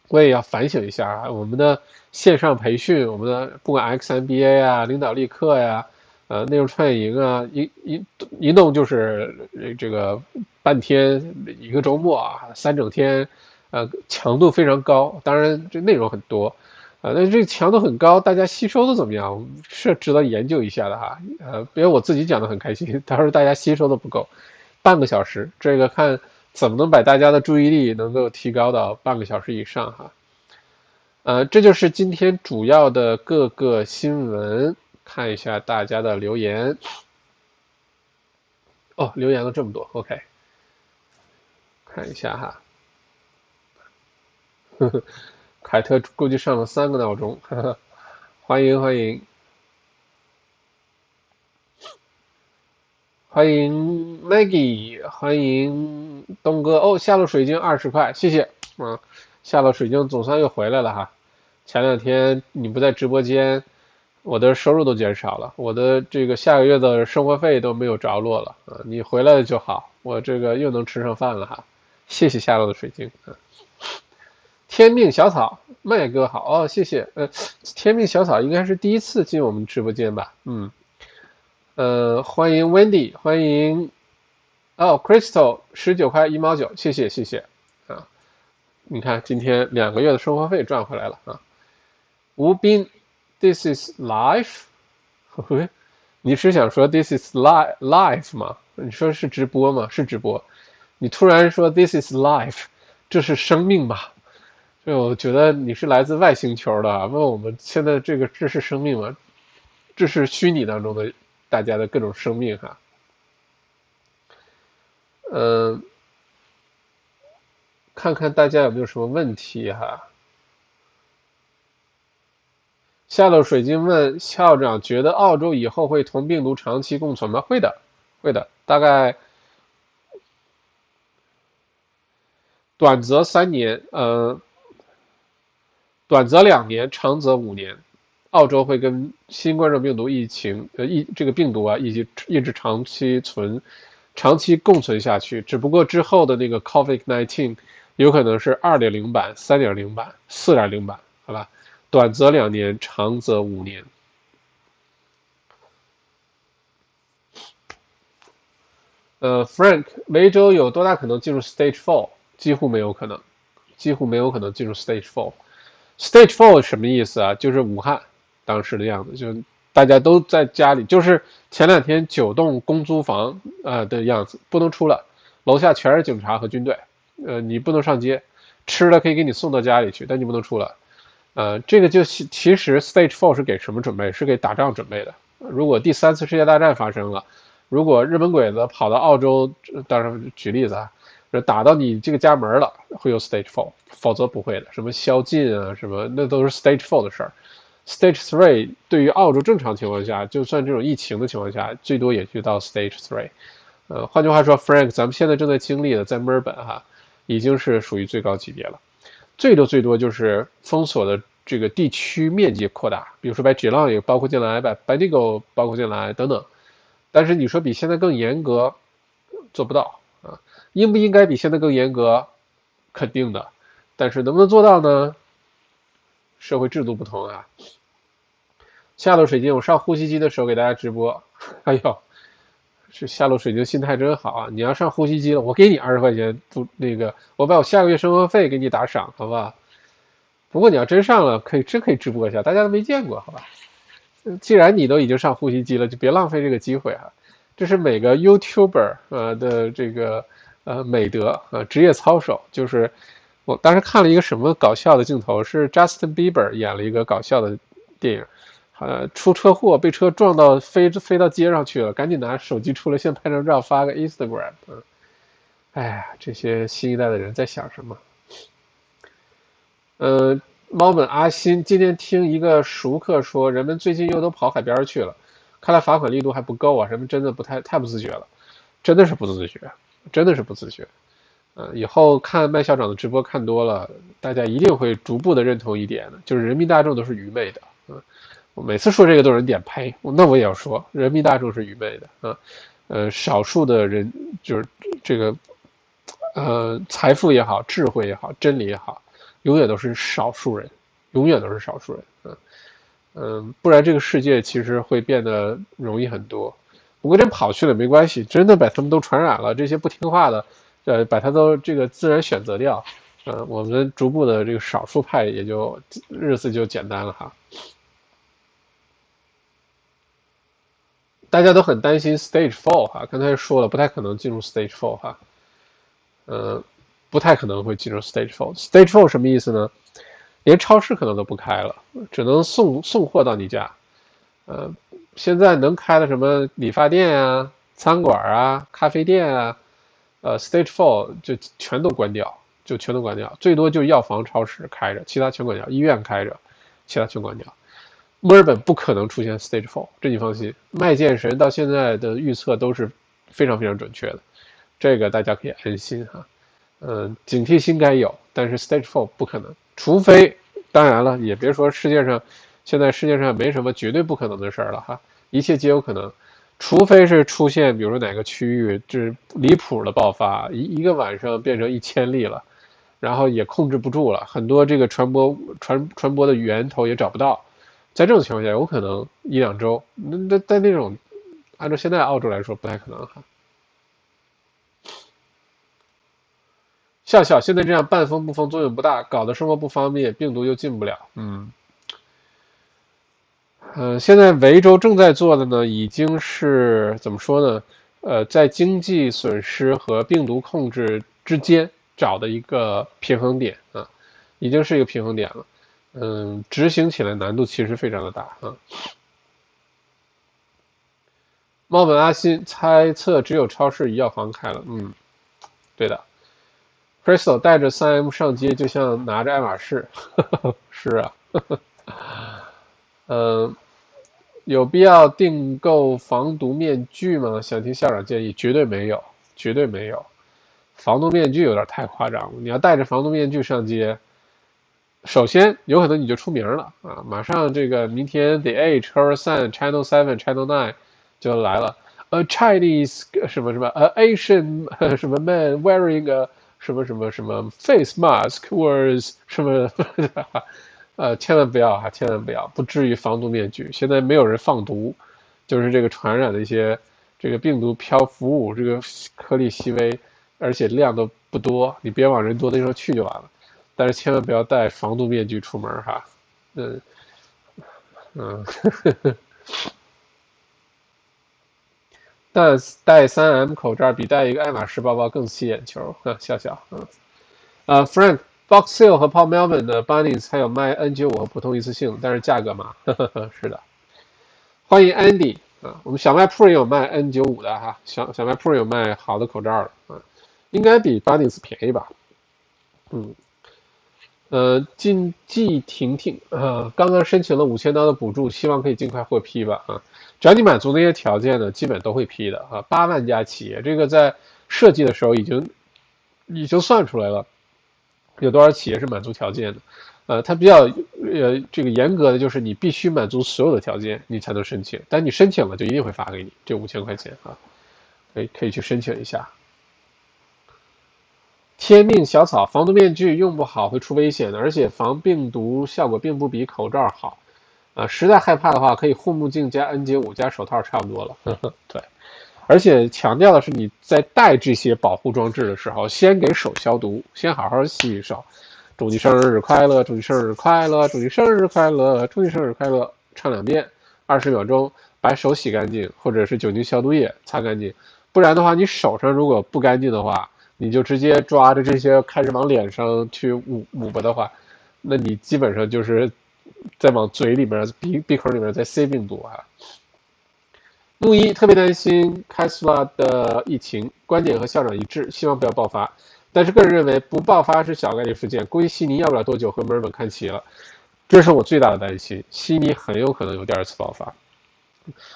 我也要反省一下啊，我们的线上培训，我们的不管 XMBA 啊，领导力课呀。呃，内容创业营啊，一一一弄就是这个半天一个周末啊，三整天，呃，强度非常高。当然，这内容很多，啊，那这个强度很高，大家吸收的怎么样？是值得研究一下的哈。呃，因为我自己讲的很开心，他说大家吸收的不够，半个小时，这个看怎么能把大家的注意力能够提高到半个小时以上哈。呃，这就是今天主要的各个新闻，看一下大家的留言。哦，留言了这么多，OK，看一下哈。凯特估计上了三个闹钟，欢迎欢迎欢迎 Maggie，欢迎东哥哦，下了水晶二十块，谢谢啊，下了水晶总算又回来了哈。前两天你不在直播间，我的收入都减少了，我的这个下个月的生活费都没有着落了啊。你回来就好，我这个又能吃上饭了哈。谢谢下落的水晶啊。天命小草，麦哥好哦，谢谢。呃，天命小草应该是第一次进我们直播间吧？嗯，呃，欢迎 Wendy，欢迎哦，Crystal，十九块一毛九，谢谢谢谢啊。你看今天两个月的生活费赚回来了啊。吴斌，This is life，你是想说 This is life life 吗？你说是直播吗？是直播。你突然说 This is life，这是生命吧？就我觉得你是来自外星球的，问我们现在这个这是生命吗？这是虚拟当中的大家的各种生命哈。嗯，看看大家有没有什么问题哈。下楼水晶问校长：觉得澳洲以后会同病毒长期共存吗？会的，会的，大概短则三年，嗯。短则两年，长则五年，澳洲会跟新冠状病毒疫情，呃，疫这个病毒啊，以及一直长期存、长期共存下去。只不过之后的那个 COVID-19 有可能是二点零版、三点零版、四点零版，好吧？短则两年，长则五年。呃，Frank，梅州有多大可能进入 Stage Four？几乎没有可能，几乎没有可能进入 Stage Four。Stage four 什么意思啊？就是武汉当时的样子，就大家都在家里，就是前两天九栋公租房啊的样子，不能出来，楼下全是警察和军队，呃，你不能上街，吃的可以给你送到家里去，但你不能出来，呃，这个就其实 Stage four 是给什么准备？是给打仗准备的。如果第三次世界大战发生了，如果日本鬼子跑到澳洲，当然举例子啊。打到你这个家门了，会有 stage four，否则不会的。什么宵禁啊，什么那都是 stage four 的事儿。stage three 对于澳洲正常情况下，就算这种疫情的情况下，最多也就到 stage three。呃，换句话说，Frank，咱们现在正在经历的，在墨尔本哈，已经是属于最高级别了。最多最多就是封锁的这个地区面积扩大，比如说把 Geelong 也包括进来，把 Bendigo 包括进来等等。但是你说比现在更严格，做不到啊。应不应该比现在更严格？肯定的，但是能不能做到呢？社会制度不同啊。下楼水晶，我上呼吸机的时候给大家直播。哎呦，是下楼水晶心态真好啊！你要上呼吸机了，我给你二十块钱，不那个，我把我下个月生活费给你打赏，好吧？不过你要真上了，可以真可以直播一下，大家都没见过，好吧？既然你都已经上呼吸机了，就别浪费这个机会啊！这是每个 YouTuber 呃的这个。呃，美德呃，职业操守就是我当时看了一个什么搞笑的镜头，是 Justin Bieber 演了一个搞笑的电影，呃，出车祸被车撞到飞飞到街上去了，赶紧拿手机出来先拍张照发个 Instagram。嗯，哎呀，这些新一代的人在想什么？呃，猫本阿新今天听一个熟客说，人们最近又都跑海边去了，看来罚款力度还不够啊，人们真的不太太不自觉了，真的是不自觉。真的是不自觉，呃，以后看麦校长的直播看多了，大家一定会逐步的认同一点的，就是人民大众都是愚昧的，嗯，我每次说这个都有人点呸，那我也要说，人民大众是愚昧的，啊，呃，少数的人就是这个，呃，财富也好，智慧也好，真理也好，永远都是少数人，永远都是少数人，嗯，嗯，不然这个世界其实会变得容易很多。不过真跑去了没关系，真的把他们都传染了，这些不听话的，呃，把他都这个自然选择掉，呃，我们逐步的这个少数派也就日子就简单了哈。大家都很担心 Stage Four 哈，刚才说了不太可能进入 Stage Four 哈，嗯，不太可能会进入 Stage Four。Stage Four 什么意思呢？连超市可能都不开了，只能送送货到你家。呃，现在能开的什么理发店啊、餐馆啊、咖啡店啊，呃，Stage Four 就全都关掉，就全都关掉，最多就药房、超市开着，其他全关掉。医院开着，其他全关掉。墨尔本不可能出现 Stage Four，这你放心。麦剑神到现在的预测都是非常非常准确的，这个大家可以安心哈。嗯，警惕心该有，但是 Stage Four 不可能，除非当然了，也别说世界上现在世界上没什么绝对不可能的事儿了哈，一切皆有可能，除非是出现比如说哪个区域这离谱的爆发，一一个晚上变成一千例了，然后也控制不住了，很多这个传播传传播的源头也找不到。在这种情况下，有可能一两周。那那在那种，按照现在澳洲来说，不太可能哈。笑笑，现在这样半封不封作用不大，搞得生活不方便，病毒又进不了。嗯，呃，现在维州正在做的呢，已经是怎么说呢？呃，在经济损失和病毒控制之间找的一个平衡点啊，已经是一个平衡点了。嗯，执行起来难度其实非常的大啊。猫本阿新猜测只有超市与药房开了，嗯，对的。Crystal 带着 3M 上街就像拿着爱马仕，是啊。嗯，有必要订购防毒面具吗？想听校长建议，绝对没有，绝对没有。防毒面具有点太夸张了，你要带着防毒面具上街。首先，有可能你就出名了啊！马上这个明天，The Age、h e r Sun、Channel Seven、Channel Nine 就来了。A Chinese 什么什么，A Asian 什么 man wearing a 什么什么什么 face mask was 什么，呃，千万不要哈，千万不要，不至于防毒面具。现在没有人放毒，就是这个传染的一些这个病毒漂浮物，这个颗粒细微，而且量都不多，你别往人多的地方去就完了。但是千万不要戴防毒面具出门哈，嗯嗯，但戴三 M 口罩比戴一个爱马仕包包更吸眼球，笑笑，嗯，呃，Frank Box Sale 和 Paul Melvin 的 Bunnies 还有卖 N95 和普通一次性，但是价格嘛，是的，欢迎 Andy 啊，我们小卖铺也有卖 N95 的哈，小小卖铺有卖好的口罩的啊，应该比 Bunnies 便宜吧，嗯。呃，禁忌婷婷啊，刚刚申请了五千刀的补助，希望可以尽快获批吧啊！只要你满足那些条件呢，基本都会批的啊。八万家企业，这个在设计的时候已经已经算出来了，有多少企业是满足条件的？呃，它比较呃这个严格的就是你必须满足所有的条件，你才能申请。但你申请了，就一定会发给你这五千块钱啊，可以可以去申请一下。天命小草，防毒面具用不好会出危险的，而且防病毒效果并不比口罩好。啊，实在害怕的话，可以护目镜加 N95 加手套差不多了。呵 呵对，而且强调的是你在戴这些保护装置的时候，先给手消毒，先好好洗洗手。祝你生日快乐，祝你生日快乐，祝你生日快乐，祝你生日快乐，唱两遍，二十秒钟，把手洗干净，或者是酒精消毒液擦干净。不然的话，你手上如果不干净的话，你就直接抓着这些开始往脸上去捂捂吧的话，那你基本上就是在往嘴里面、鼻鼻孔里面在塞病毒啊。木一特别担心开斯拉的疫情，观点和校长一致，希望不要爆发。但是个人认为不爆发是小概率事件，估计悉尼要不了多久和墨尔本看齐了，这是我最大的担心。悉尼很有可能有第二次爆发。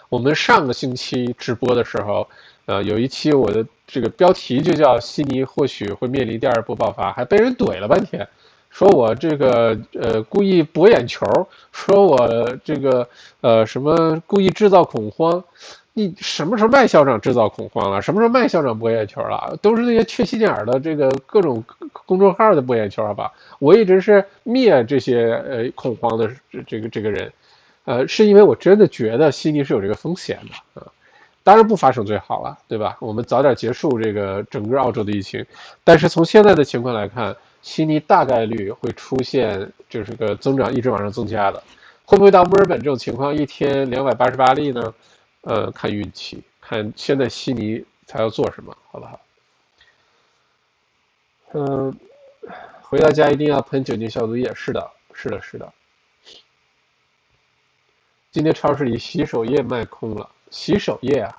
我们上个星期直播的时候。呃，有一期我的这个标题就叫悉尼或许会面临第二波爆发，还被人怼了半天，说我这个呃故意博眼球，说我这个呃什么故意制造恐慌。你什么时候麦校长制造恐慌了？什么时候麦校长博眼球了？都是那些缺心眼儿的这个各种公众号的博眼球，吧？我一直是灭这些呃恐慌的这这个这个人，呃，是因为我真的觉得悉尼是有这个风险的啊。当然不发生最好了，对吧？我们早点结束这个整个澳洲的疫情。但是从现在的情况来看，悉尼大概率会出现就是个增长一直往上增加的。会不会到墨尔本这种情况，一天两百八十八例呢？呃，看运气，看现在悉尼他要做什么，好不好？嗯，回到家一定要喷酒精消毒液。是的，是的，是的。今天超市里洗手液卖空了，洗手液啊？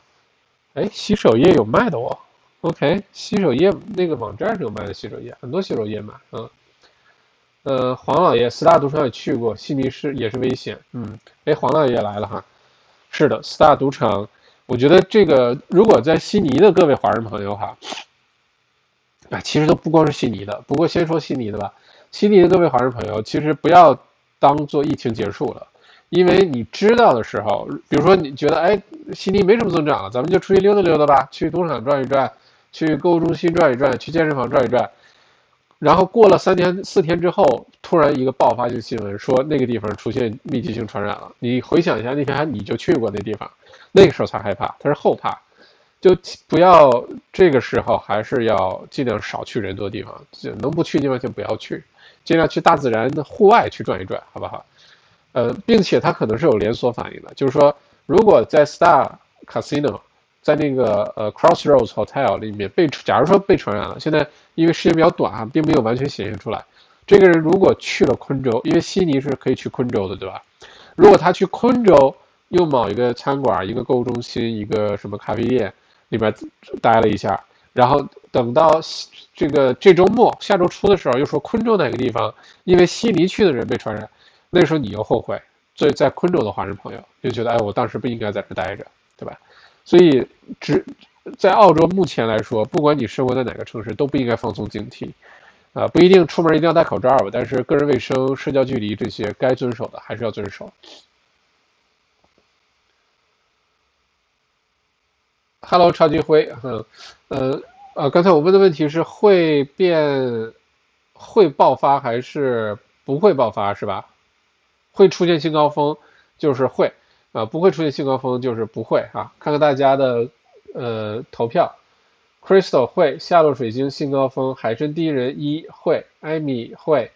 哎，洗手液有卖的哦。OK，洗手液那个网站上有卖的洗手液，很多洗手液卖，嗯。呃，黄老爷，四大赌场也去过，悉尼市也是危险。嗯，哎，黄老爷也来了哈。是的，四大赌场，我觉得这个如果在悉尼的各位华人朋友哈，啊，其实都不光是悉尼的，不过先说悉尼的吧。悉尼的各位华人朋友，其实不要当做疫情结束了，因为你知道的时候，比如说你觉得哎，悉尼没什么增长了，咱们就出去溜达溜达吧，去赌场转一转，去购物中心转一转，去健身房转一转。然后过了三天四天之后，突然一个爆发性新闻说那个地方出现密集性传染了。你回想一下，那天你就去过那地方，那个时候才害怕，他是后怕，就不要这个时候还是要尽量少去人多地方，能不去地方就不要去，尽量去大自然的户外去转一转，好不好？呃，并且它可能是有连锁反应的，就是说如果在 Star Casino。在那个呃 Crossroads Hotel 里面被，假如说被传染了，现在因为时间比较短啊，并没有完全显现出来。这个人如果去了昆州，因为悉尼是可以去昆州的，对吧？如果他去昆州，又某一个餐馆、一个购物中心、一个什么咖啡店里边待了一下，然后等到这个这周末、下周初的时候，又说昆州哪个地方因为悉尼去的人被传染，那时候你又后悔。所以在昆州的华人朋友就觉得，哎，我当时不应该在这待着，对吧？所以，只在澳洲目前来说，不管你生活在哪个城市，都不应该放松警惕，啊，不一定出门一定要戴口罩吧，但是个人卫生、社交距离这些该遵守的还是要遵守。Hello，超级辉，嗯，呃，呃，刚才我问的问题是会变、会爆发还是不会爆发，是吧？会出现新高峰，就是会。啊，不会出现新高峰，就是不会啊。看看大家的呃投票，Crystal 会，夏洛水晶新高峰，海参第一人一会，艾米会，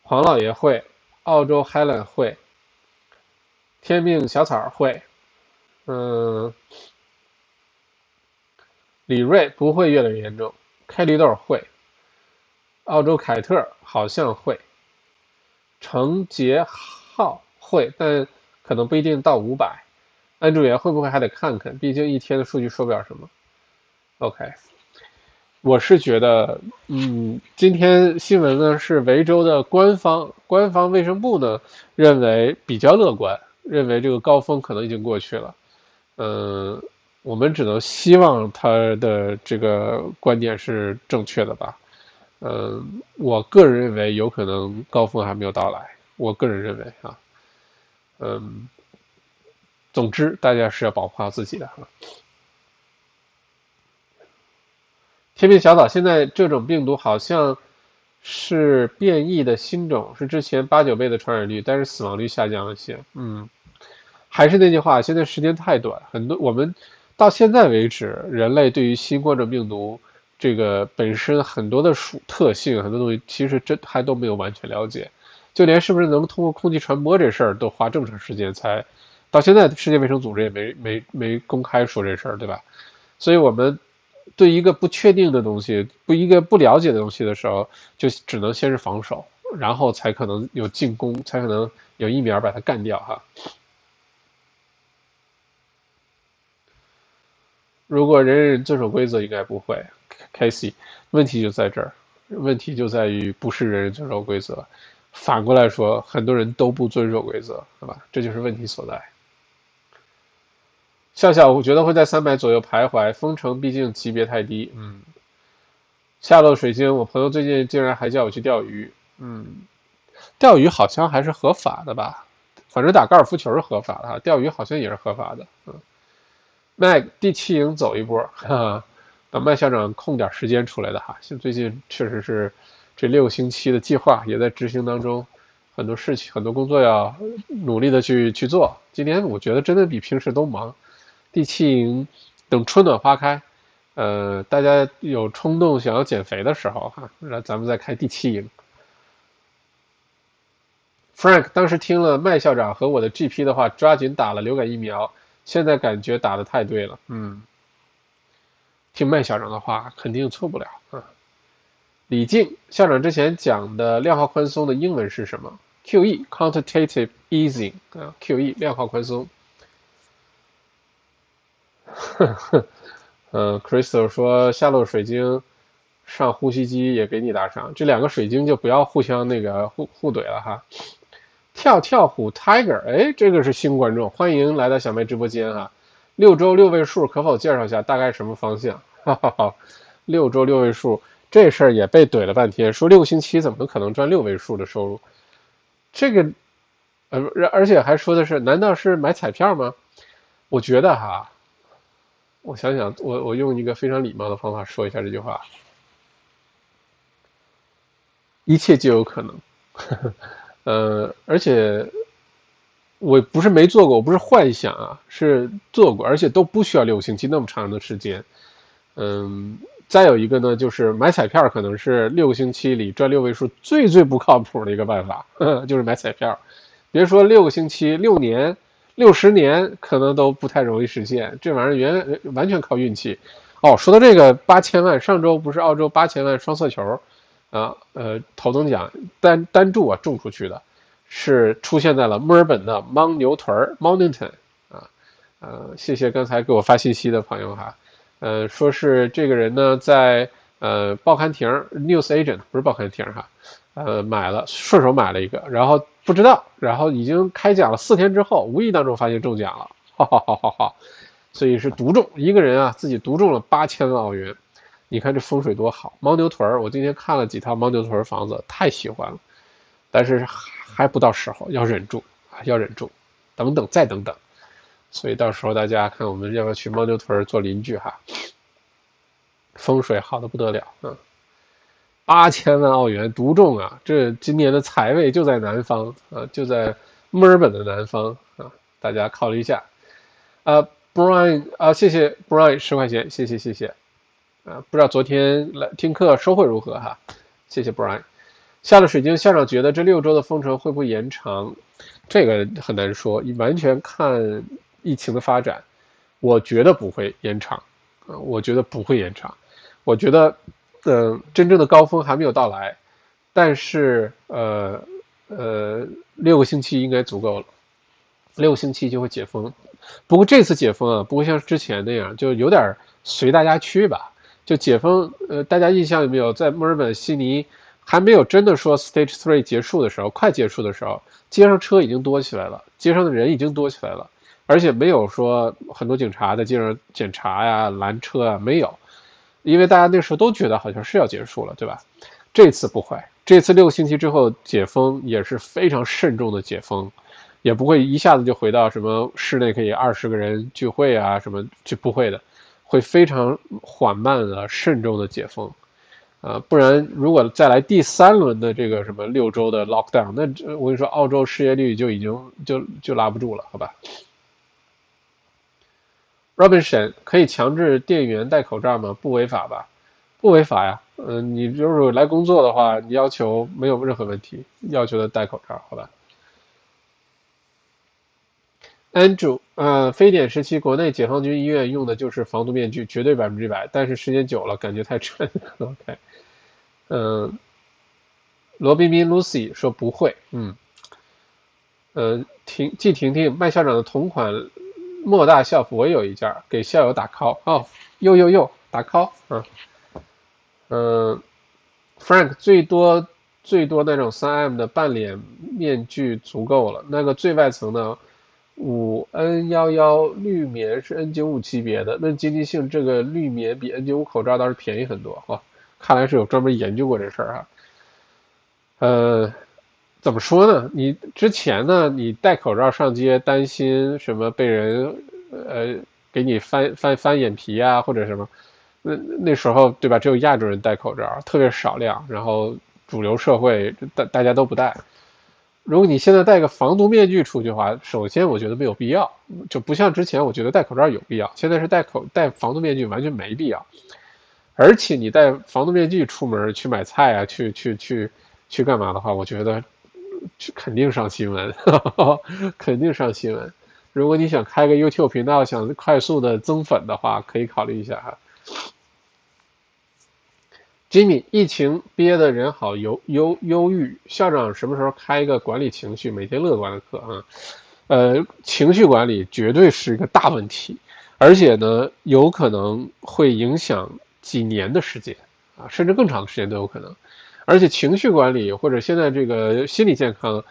黄老爷会，澳洲 Helen 会，天命小草会，嗯，李瑞不会越来越严重，开绿豆会，澳洲凯特好像会，程杰浩会，但。可能不一定到五百，安主员会不会还得看看？毕竟一天的数据说不了什么。OK，我是觉得，嗯，今天新闻呢是维州的官方官方卫生部呢认为比较乐观，认为这个高峰可能已经过去了。嗯，我们只能希望他的这个观点是正确的吧。嗯，我个人认为有可能高峰还没有到来。我个人认为啊。嗯，总之，大家是要保护好自己的哈。天命小岛现在这种病毒好像是变异的新种，是之前八九倍的传染率，但是死亡率下降了些。嗯，还是那句话，现在时间太短，很多我们到现在为止，人类对于新冠状病毒这个本身很多的属特性，很多东西其实真还都没有完全了解。就连是不是能通过空气传播这事儿都花这么长时间才，到现在世界卫生组织也没没没公开说这事儿，对吧？所以我们对一个不确定的东西、不一个不了解的东西的时候，就只能先是防守，然后才可能有进攻，才可能有疫苗把它干掉哈。如果人人遵守规则，应该不会。Casey，问题就在这儿，问题就在于不是人人遵守规则。反过来说，很多人都不遵守规则，对吧？这就是问题所在。笑笑，我觉得会在三百左右徘徊。封城毕竟级别太低，嗯。下落水晶，我朋友最近竟然还叫我去钓鱼，嗯。钓鱼好像还是合法的吧？反正打高尔夫球是合法的哈，钓鱼好像也是合法的，嗯。麦第七营走一波，哈哈，等麦校长空点时间出来的哈。现最近确实是。这六个星期的计划也在执行当中，很多事情、很多工作要努力的去去做。今年我觉得真的比平时都忙。第七营等春暖花开，呃，大家有冲动想要减肥的时候哈，那咱们再开第七营。Frank 当时听了麦校长和我的 GP 的话，抓紧打了流感疫苗，现在感觉打的太对了。嗯，听麦校长的话肯定错不了啊。李静校长之前讲的量化宽松的英文是什么？QE quantitative easing 啊，QE 量化宽松。呵 呵。嗯，Crystal 说下落水晶上呼吸机也给你打赏，这两个水晶就不要互相那个互互怼了哈。跳跳虎 Tiger，哎，这个是新观众，欢迎来到小麦直播间哈。六周六位数可否介绍一下大概什么方向？哈哈哈，六周六位数这事儿也被怼了半天，说六个星期怎么可能赚六位数的收入？这个呃，而且还说的是，难道是买彩票吗？我觉得哈。我想想，我我用一个非常礼貌的方法说一下这句话：一切皆有可能。呃，而且我不是没做过，我不是幻想啊，是做过，而且都不需要六个星期那么长的时间。嗯，再有一个呢，就是买彩票，可能是六个星期里赚六位数最最不靠谱的一个办法，就是买彩票。别说六个星期，六年。六十年可能都不太容易实现，这玩意儿原完全靠运气。哦，说到这个八千万，上周不是澳洲八千万双色球，啊，呃，头等奖单单注啊中出去的，是出现在了墨尔本的牦牛屯儿 m o n t a i n 啊，呃，谢谢刚才给我发信息的朋友哈，呃，说是这个人呢在呃报刊亭 （News Agent） 不是报刊亭哈，呃，买了顺手买了一个，然后。不知道，然后已经开奖了四天之后，无意当中发现中奖了，哈哈哈哈哈！所以是独中，一个人啊自己独中了八千万澳元，你看这风水多好！牦牛屯儿，我今天看了几套牦牛屯儿房子，太喜欢了，但是还不到时候，要忍住啊，要忍住，等等再等等，所以到时候大家看我们要不要去牦牛屯做邻居哈？风水好的不得了，啊。八千万澳元独中啊！这今年的财位就在南方啊，就在墨尔本的南方啊，大家考虑一下。啊，Brian 啊，谢谢 Brian 十块钱，谢谢谢谢。啊，不知道昨天来听课收获如何哈？谢谢 Brian。下了水晶校长觉得这六周的封城会不会延长？这个很难说，你完全看疫情的发展。我觉得不会延长啊，我觉得不会延长，我觉得。嗯，真正的高峰还没有到来，但是呃呃，六个星期应该足够了，六个星期就会解封。不过这次解封啊，不会像之前那样，就有点随大家去吧。就解封，呃，大家印象有没有？在墨尔本、悉尼还没有真的说 Stage Three 结束的时候，快结束的时候，街上车已经多起来了，街上的人已经多起来了，而且没有说很多警察在街上检查呀、拦车啊，没有。因为大家那时候都觉得好像是要结束了，对吧？这次不会，这次六个星期之后解封也是非常慎重的解封，也不会一下子就回到什么室内可以二十个人聚会啊什么，就不会的，会非常缓慢的、慎重的解封，啊，不然如果再来第三轮的这个什么六周的 lockdown，那我跟你说，澳洲失业率就已经就就拉不住了，好吧？Robinson 可以强制店员戴口罩吗？不违法吧？不违法呀。嗯，你就是来工作的话，你要求没有任何问题，要求他戴口罩，好吧？Andrew，呃，非典时期国内解放军医院用的就是防毒面具，绝对百分之百。但是时间久了，感觉太沉。OK，嗯，罗彬彬 Lucy 说不会。嗯，呃，婷季婷婷麦校长的同款。莫大校服我有一件，给校友打 call 哦，又又又打 call，嗯。嗯，Frank 最多最多那种三 M 的半脸面具足够了，那个最外层的五 N 幺幺绿棉是 N 九五级别的，那经济性这个绿棉比 N 九五口罩倒是便宜很多哈，看来是有专门研究过这事儿哈，呃。怎么说呢？你之前呢？你戴口罩上街，担心什么被人呃给你翻翻翻眼皮啊，或者什么？那那时候对吧？只有亚洲人戴口罩，特别少量，然后主流社会大大家都不戴。如果你现在戴个防毒面具出去的话，首先我觉得没有必要，就不像之前我觉得戴口罩有必要，现在是戴口戴防毒面具完全没必要。而且你戴防毒面具出门去买菜啊，去去去去干嘛的话，我觉得肯定上新闻，肯定上新闻。如果你想开个 YouTube 频道，想快速的增粉的话，可以考虑一下哈。Jimmy，疫情憋的人好忧忧忧郁，校长什么时候开一个管理情绪、每天乐观的课啊？呃，情绪管理绝对是一个大问题，而且呢，有可能会影响几年的时间啊，甚至更长的时间都有可能。而且情绪管理或者现在这个心理健康，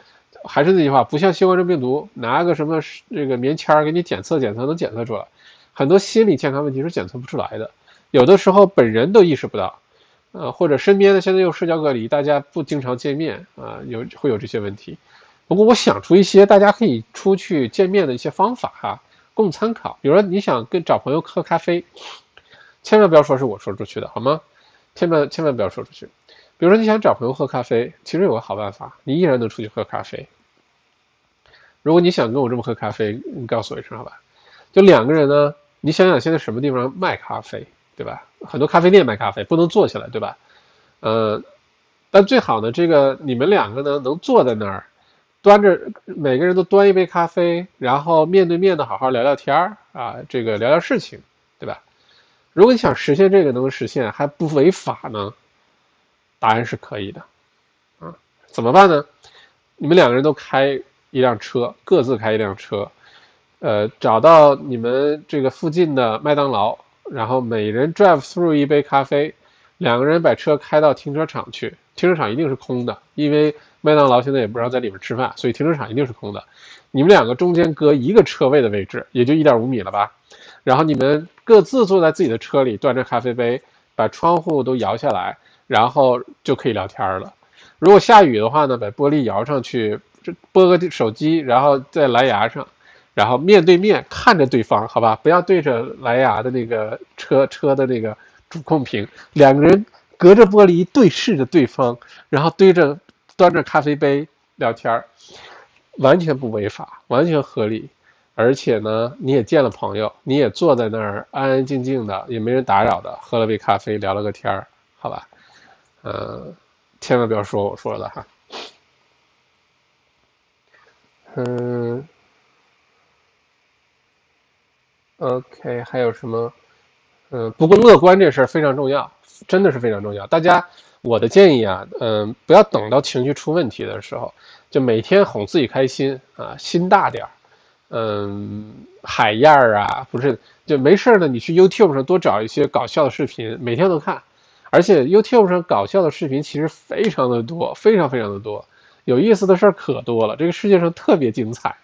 还是那句话，不像新冠状病毒，拿个什么这个棉签儿给你检测检测能检测出来，很多心理健康问题是检测不出来的，有的时候本人都意识不到。呃，或者身边的现在又社交隔离，大家不经常见面啊，有会有这些问题。不过我想出一些大家可以出去见面的一些方法哈，供参考。比如说你想跟找朋友喝咖啡，千万不要说是我说出去的，好吗？千万千万不要说出去。比如说你想找朋友喝咖啡，其实有个好办法，你依然能出去喝咖啡。如果你想跟我这么喝咖啡，你告诉我一声好吧？就两个人呢，你想想现在什么地方卖咖啡？对吧？很多咖啡店卖咖啡不能坐下来，对吧？呃，但最好呢，这个你们两个呢能坐在那儿，端着每个人都端一杯咖啡，然后面对面的好好聊聊天儿啊，这个聊聊事情，对吧？如果你想实现这个能实现还不违法呢，答案是可以的，啊，怎么办呢？你们两个人都开一辆车，各自开一辆车，呃，找到你们这个附近的麦当劳。然后每人 drive through 一杯咖啡，两个人把车开到停车场去，停车场一定是空的，因为麦当劳现在也不让在里面吃饭，所以停车场一定是空的。你们两个中间隔一个车位的位置，也就一点五米了吧？然后你们各自坐在自己的车里，端着咖啡杯，把窗户都摇下来，然后就可以聊天了。如果下雨的话呢，把玻璃摇上去，这拨个手机，然后在蓝牙上。然后面对面看着对方，好吧，不要对着蓝牙的那个车车的那个主控屏，两个人隔着玻璃对视着对方，然后对着端着咖啡杯聊天完全不违法，完全合理，而且呢，你也见了朋友，你也坐在那儿安安静静的，也没人打扰的，喝了杯咖啡，聊了个天好吧，嗯，千万不要说我说的哈，嗯。OK，还有什么？嗯，不过乐观这事儿非常重要，真的是非常重要。大家，我的建议啊，嗯，不要等到情绪出问题的时候，就每天哄自己开心啊，心大点儿。嗯，海燕儿啊，不是，就没事儿呢，你去 YouTube 上多找一些搞笑的视频，每天都看。而且 YouTube 上搞笑的视频其实非常的多，非常非常的多，有意思的事儿可多了，这个世界上特别精彩。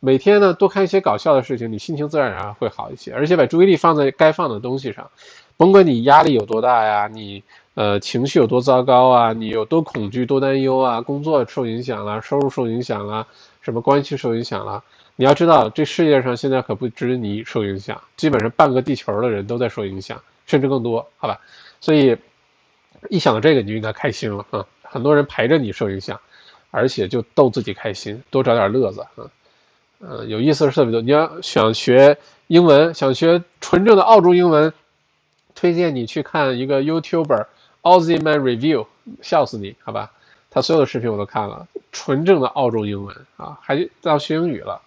每天呢，多看一些搞笑的事情，你心情自然而然会好一些，而且把注意力放在该放的东西上，甭管你压力有多大呀，你呃情绪有多糟糕啊，你有多恐惧、多担忧啊，工作受影响了，收入受影响了，什么关系受影响了，你要知道，这世界上现在可不止你受影响，基本上半个地球的人都在受影响，甚至更多，好吧？所以一想到这个，你就应该开心了啊！很多人陪着你受影响，而且就逗自己开心，多找点乐子啊！嗯，有意思的特别多。你要想学英文，想学纯正的澳洲英文，推荐你去看一个 YouTuber Aussie Man Review，笑死你，好吧？他所有的视频我都看了，纯正的澳洲英文啊，还要学英语了。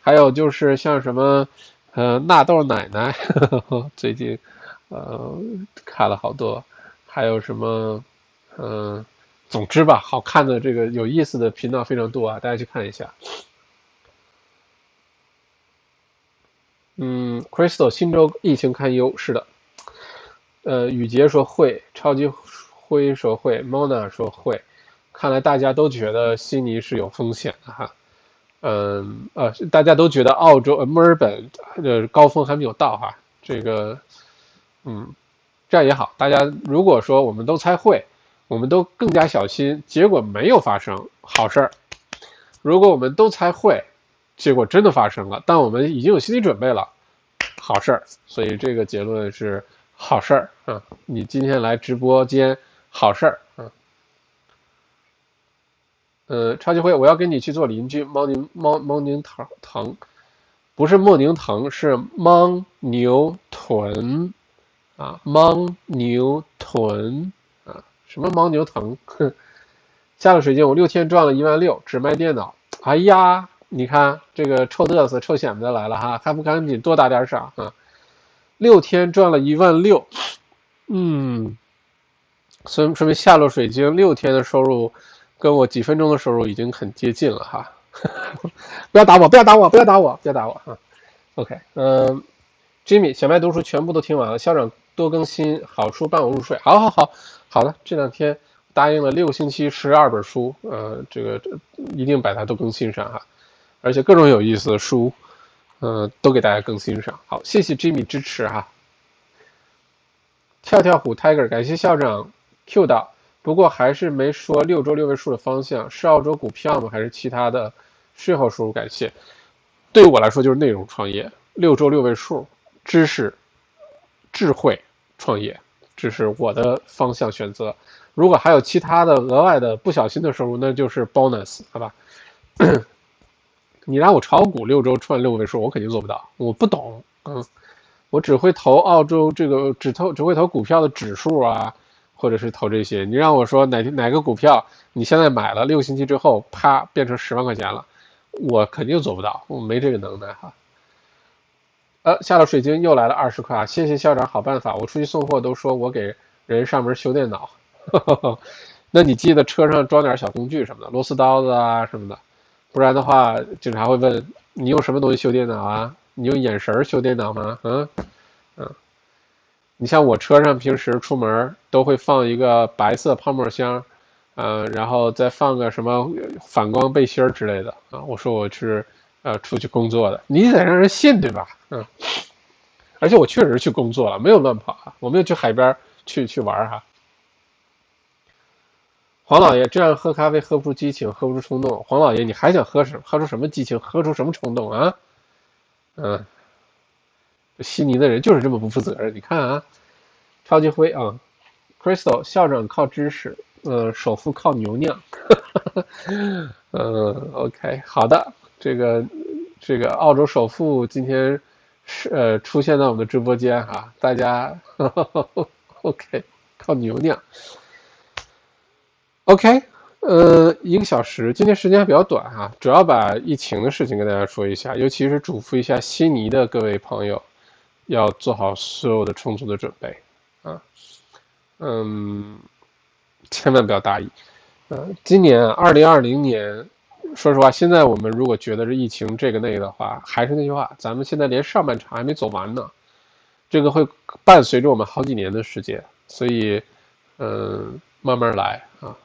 还有就是像什么，呃，纳豆奶奶，最近呃看了好多。还有什么，嗯，总之吧，好看的这个有意思的频道非常多啊，大家去看一下。嗯，Crystal，新州疫情堪忧。是的，呃，雨杰说会，超级灰说会，Mona 说会。看来大家都觉得悉尼是有风险的哈。嗯，呃，大家都觉得澳洲墨尔本呃高峰还没有到哈。这个，嗯，这样也好。大家如果说我们都猜会，我们都更加小心，结果没有发生，好事儿。如果我们都猜会，结果真的发生了，但我们已经有心理准备了，好事儿。所以这个结论是好事儿啊！你今天来直播间，好事儿啊！呃，超级会，我要跟你去做邻居。猫宁猫猫宁腾腾，不是莫宁腾，是猫牛臀啊，牦牛臀啊，什么牦牛腾？哼，下了水晶，我六天赚了一万六，只卖电脑。哎呀，你看这个臭嘚瑟、臭显摆的来了哈，还不赶紧多打点赏啊？六天赚了一万六，嗯，说说明下落水晶六天的收入，跟我几分钟的收入已经很接近了哈。不要打我，不要打我，不要打我，不要打我哈。OK，嗯，Jimmy，小麦读书全部都听完了，校长多更新好书伴我入睡。好好好，好的，这两天答应了六星期十二本书，呃，这个一定把它都更新上哈，而且各种有意思的书。嗯，都给大家更新上。好，谢谢 Jimmy 支持哈。跳跳虎 Tiger，感谢校长 Q 到，不过还是没说六周六位数的方向，是澳洲股票吗？还是其他的税后收入？感谢。对我来说就是内容创业，六周六位数，知识、智慧创业，这是我的方向选择。如果还有其他的额外的不小心的收入，那就是 bonus，好吧？你让我炒股六周赚六位数，我肯定做不到。我不懂，嗯，我只会投澳洲这个，只投只会投股票的指数啊，或者是投这些。你让我说哪哪个股票你现在买了，六星期之后啪变成十万块钱了，我肯定做不到，我没这个能耐哈。呃，下了水晶又来了二十块啊，谢谢校长好办法。我出去送货都说我给人上门修电脑，那你记得车上装点小工具什么的，螺丝刀子啊什么的。不然的话，警察会问你用什么东西修电脑啊？你用眼神修电脑吗？嗯嗯，你像我车上平时出门都会放一个白色泡沫箱，呃，然后再放个什么反光背心之类的啊。我说我是呃出去工作的，你得让人信对吧？嗯，而且我确实去工作了，没有乱跑啊，我没有去海边去去玩哈。黄老爷这样喝咖啡喝不出激情，喝不出冲动。黄老爷，你还想喝什喝出什么激情，喝出什么冲动啊？嗯，悉尼的人就是这么不负责任。你看啊，超级灰啊，Crystal 校长靠知识，嗯，首富靠牛酿。嗯，OK，好的，这个这个澳洲首富今天是呃出现在我们的直播间哈，大家 OK 靠牛酿。OK，呃，一个小时，今天时间还比较短哈，主要把疫情的事情跟大家说一下，尤其是嘱咐一下悉尼的各位朋友，要做好所有的充足的准备啊，嗯，千万不要大意，呃，今年二零二零年，说实话，现在我们如果觉得是疫情这个那个的话，还是那句话，咱们现在连上半场还没走完呢，这个会伴随着我们好几年的时间，所以，嗯，慢慢来啊。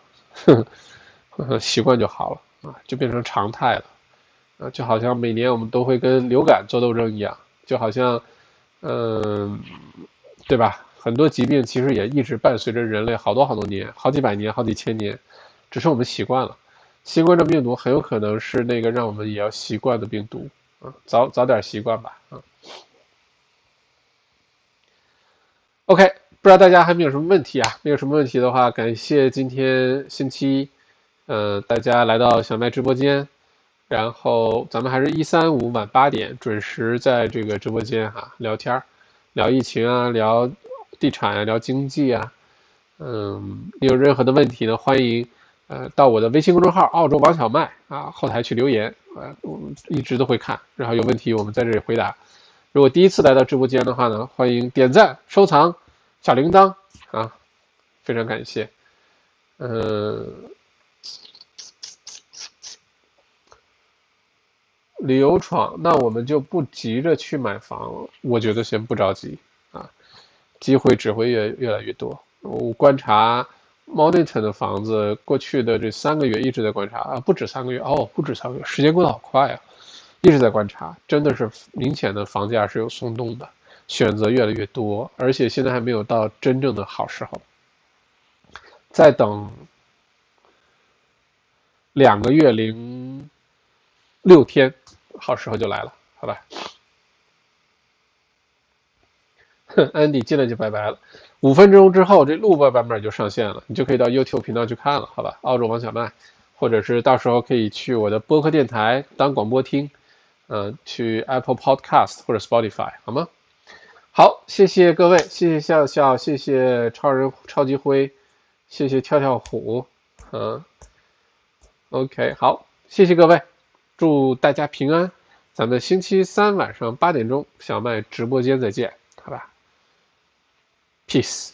习惯就好了啊，就变成常态了啊，就好像每年我们都会跟流感做斗争一样，就好像，嗯，对吧？很多疾病其实也一直伴随着人类好多好多年，好几百年、好几千年，只是我们习惯了。新冠状病毒很有可能是那个让我们也要习惯的病毒啊，早早点习惯吧啊。OK。不知道大家还没有什么问题啊？没有什么问题的话，感谢今天星期一，呃，大家来到小麦直播间，然后咱们还是一三五晚八点准时在这个直播间哈聊天儿聊疫情啊，聊地产啊，聊经济啊，嗯，有任何的问题呢，欢迎呃到我的微信公众号澳洲王小麦啊后台去留言啊，我们一直都会看，然后有问题我们在这里回答。如果第一次来到直播间的话呢，欢迎点赞收藏。小铃铛啊，非常感谢。嗯，旅游闯，那我们就不急着去买房，我觉得先不着急啊，机会只会越越来越多。我观察 m o n i t o n 的房子，过去的这三个月一直在观察啊，不止三个月哦，不止三个月，时间过得好快啊，一直在观察，真的是明显的房价是有松动的。选择越来越多，而且现在还没有到真正的好时候。再等两个月零六天，好时候就来了，好吧？哼，安迪进来就拜拜了。五分钟之后，这录播版本就上线了，你就可以到 YouTube 频道去看了，好吧？澳洲王小麦，或者是到时候可以去我的播客电台当广播听，嗯，去 Apple Podcast 或者 Spotify 好吗？好，谢谢各位，谢谢笑笑，谢谢超人超级灰，谢谢跳跳虎，嗯，OK，好，谢谢各位，祝大家平安，咱们星期三晚上八点钟小麦直播间再见，好吧？Peace。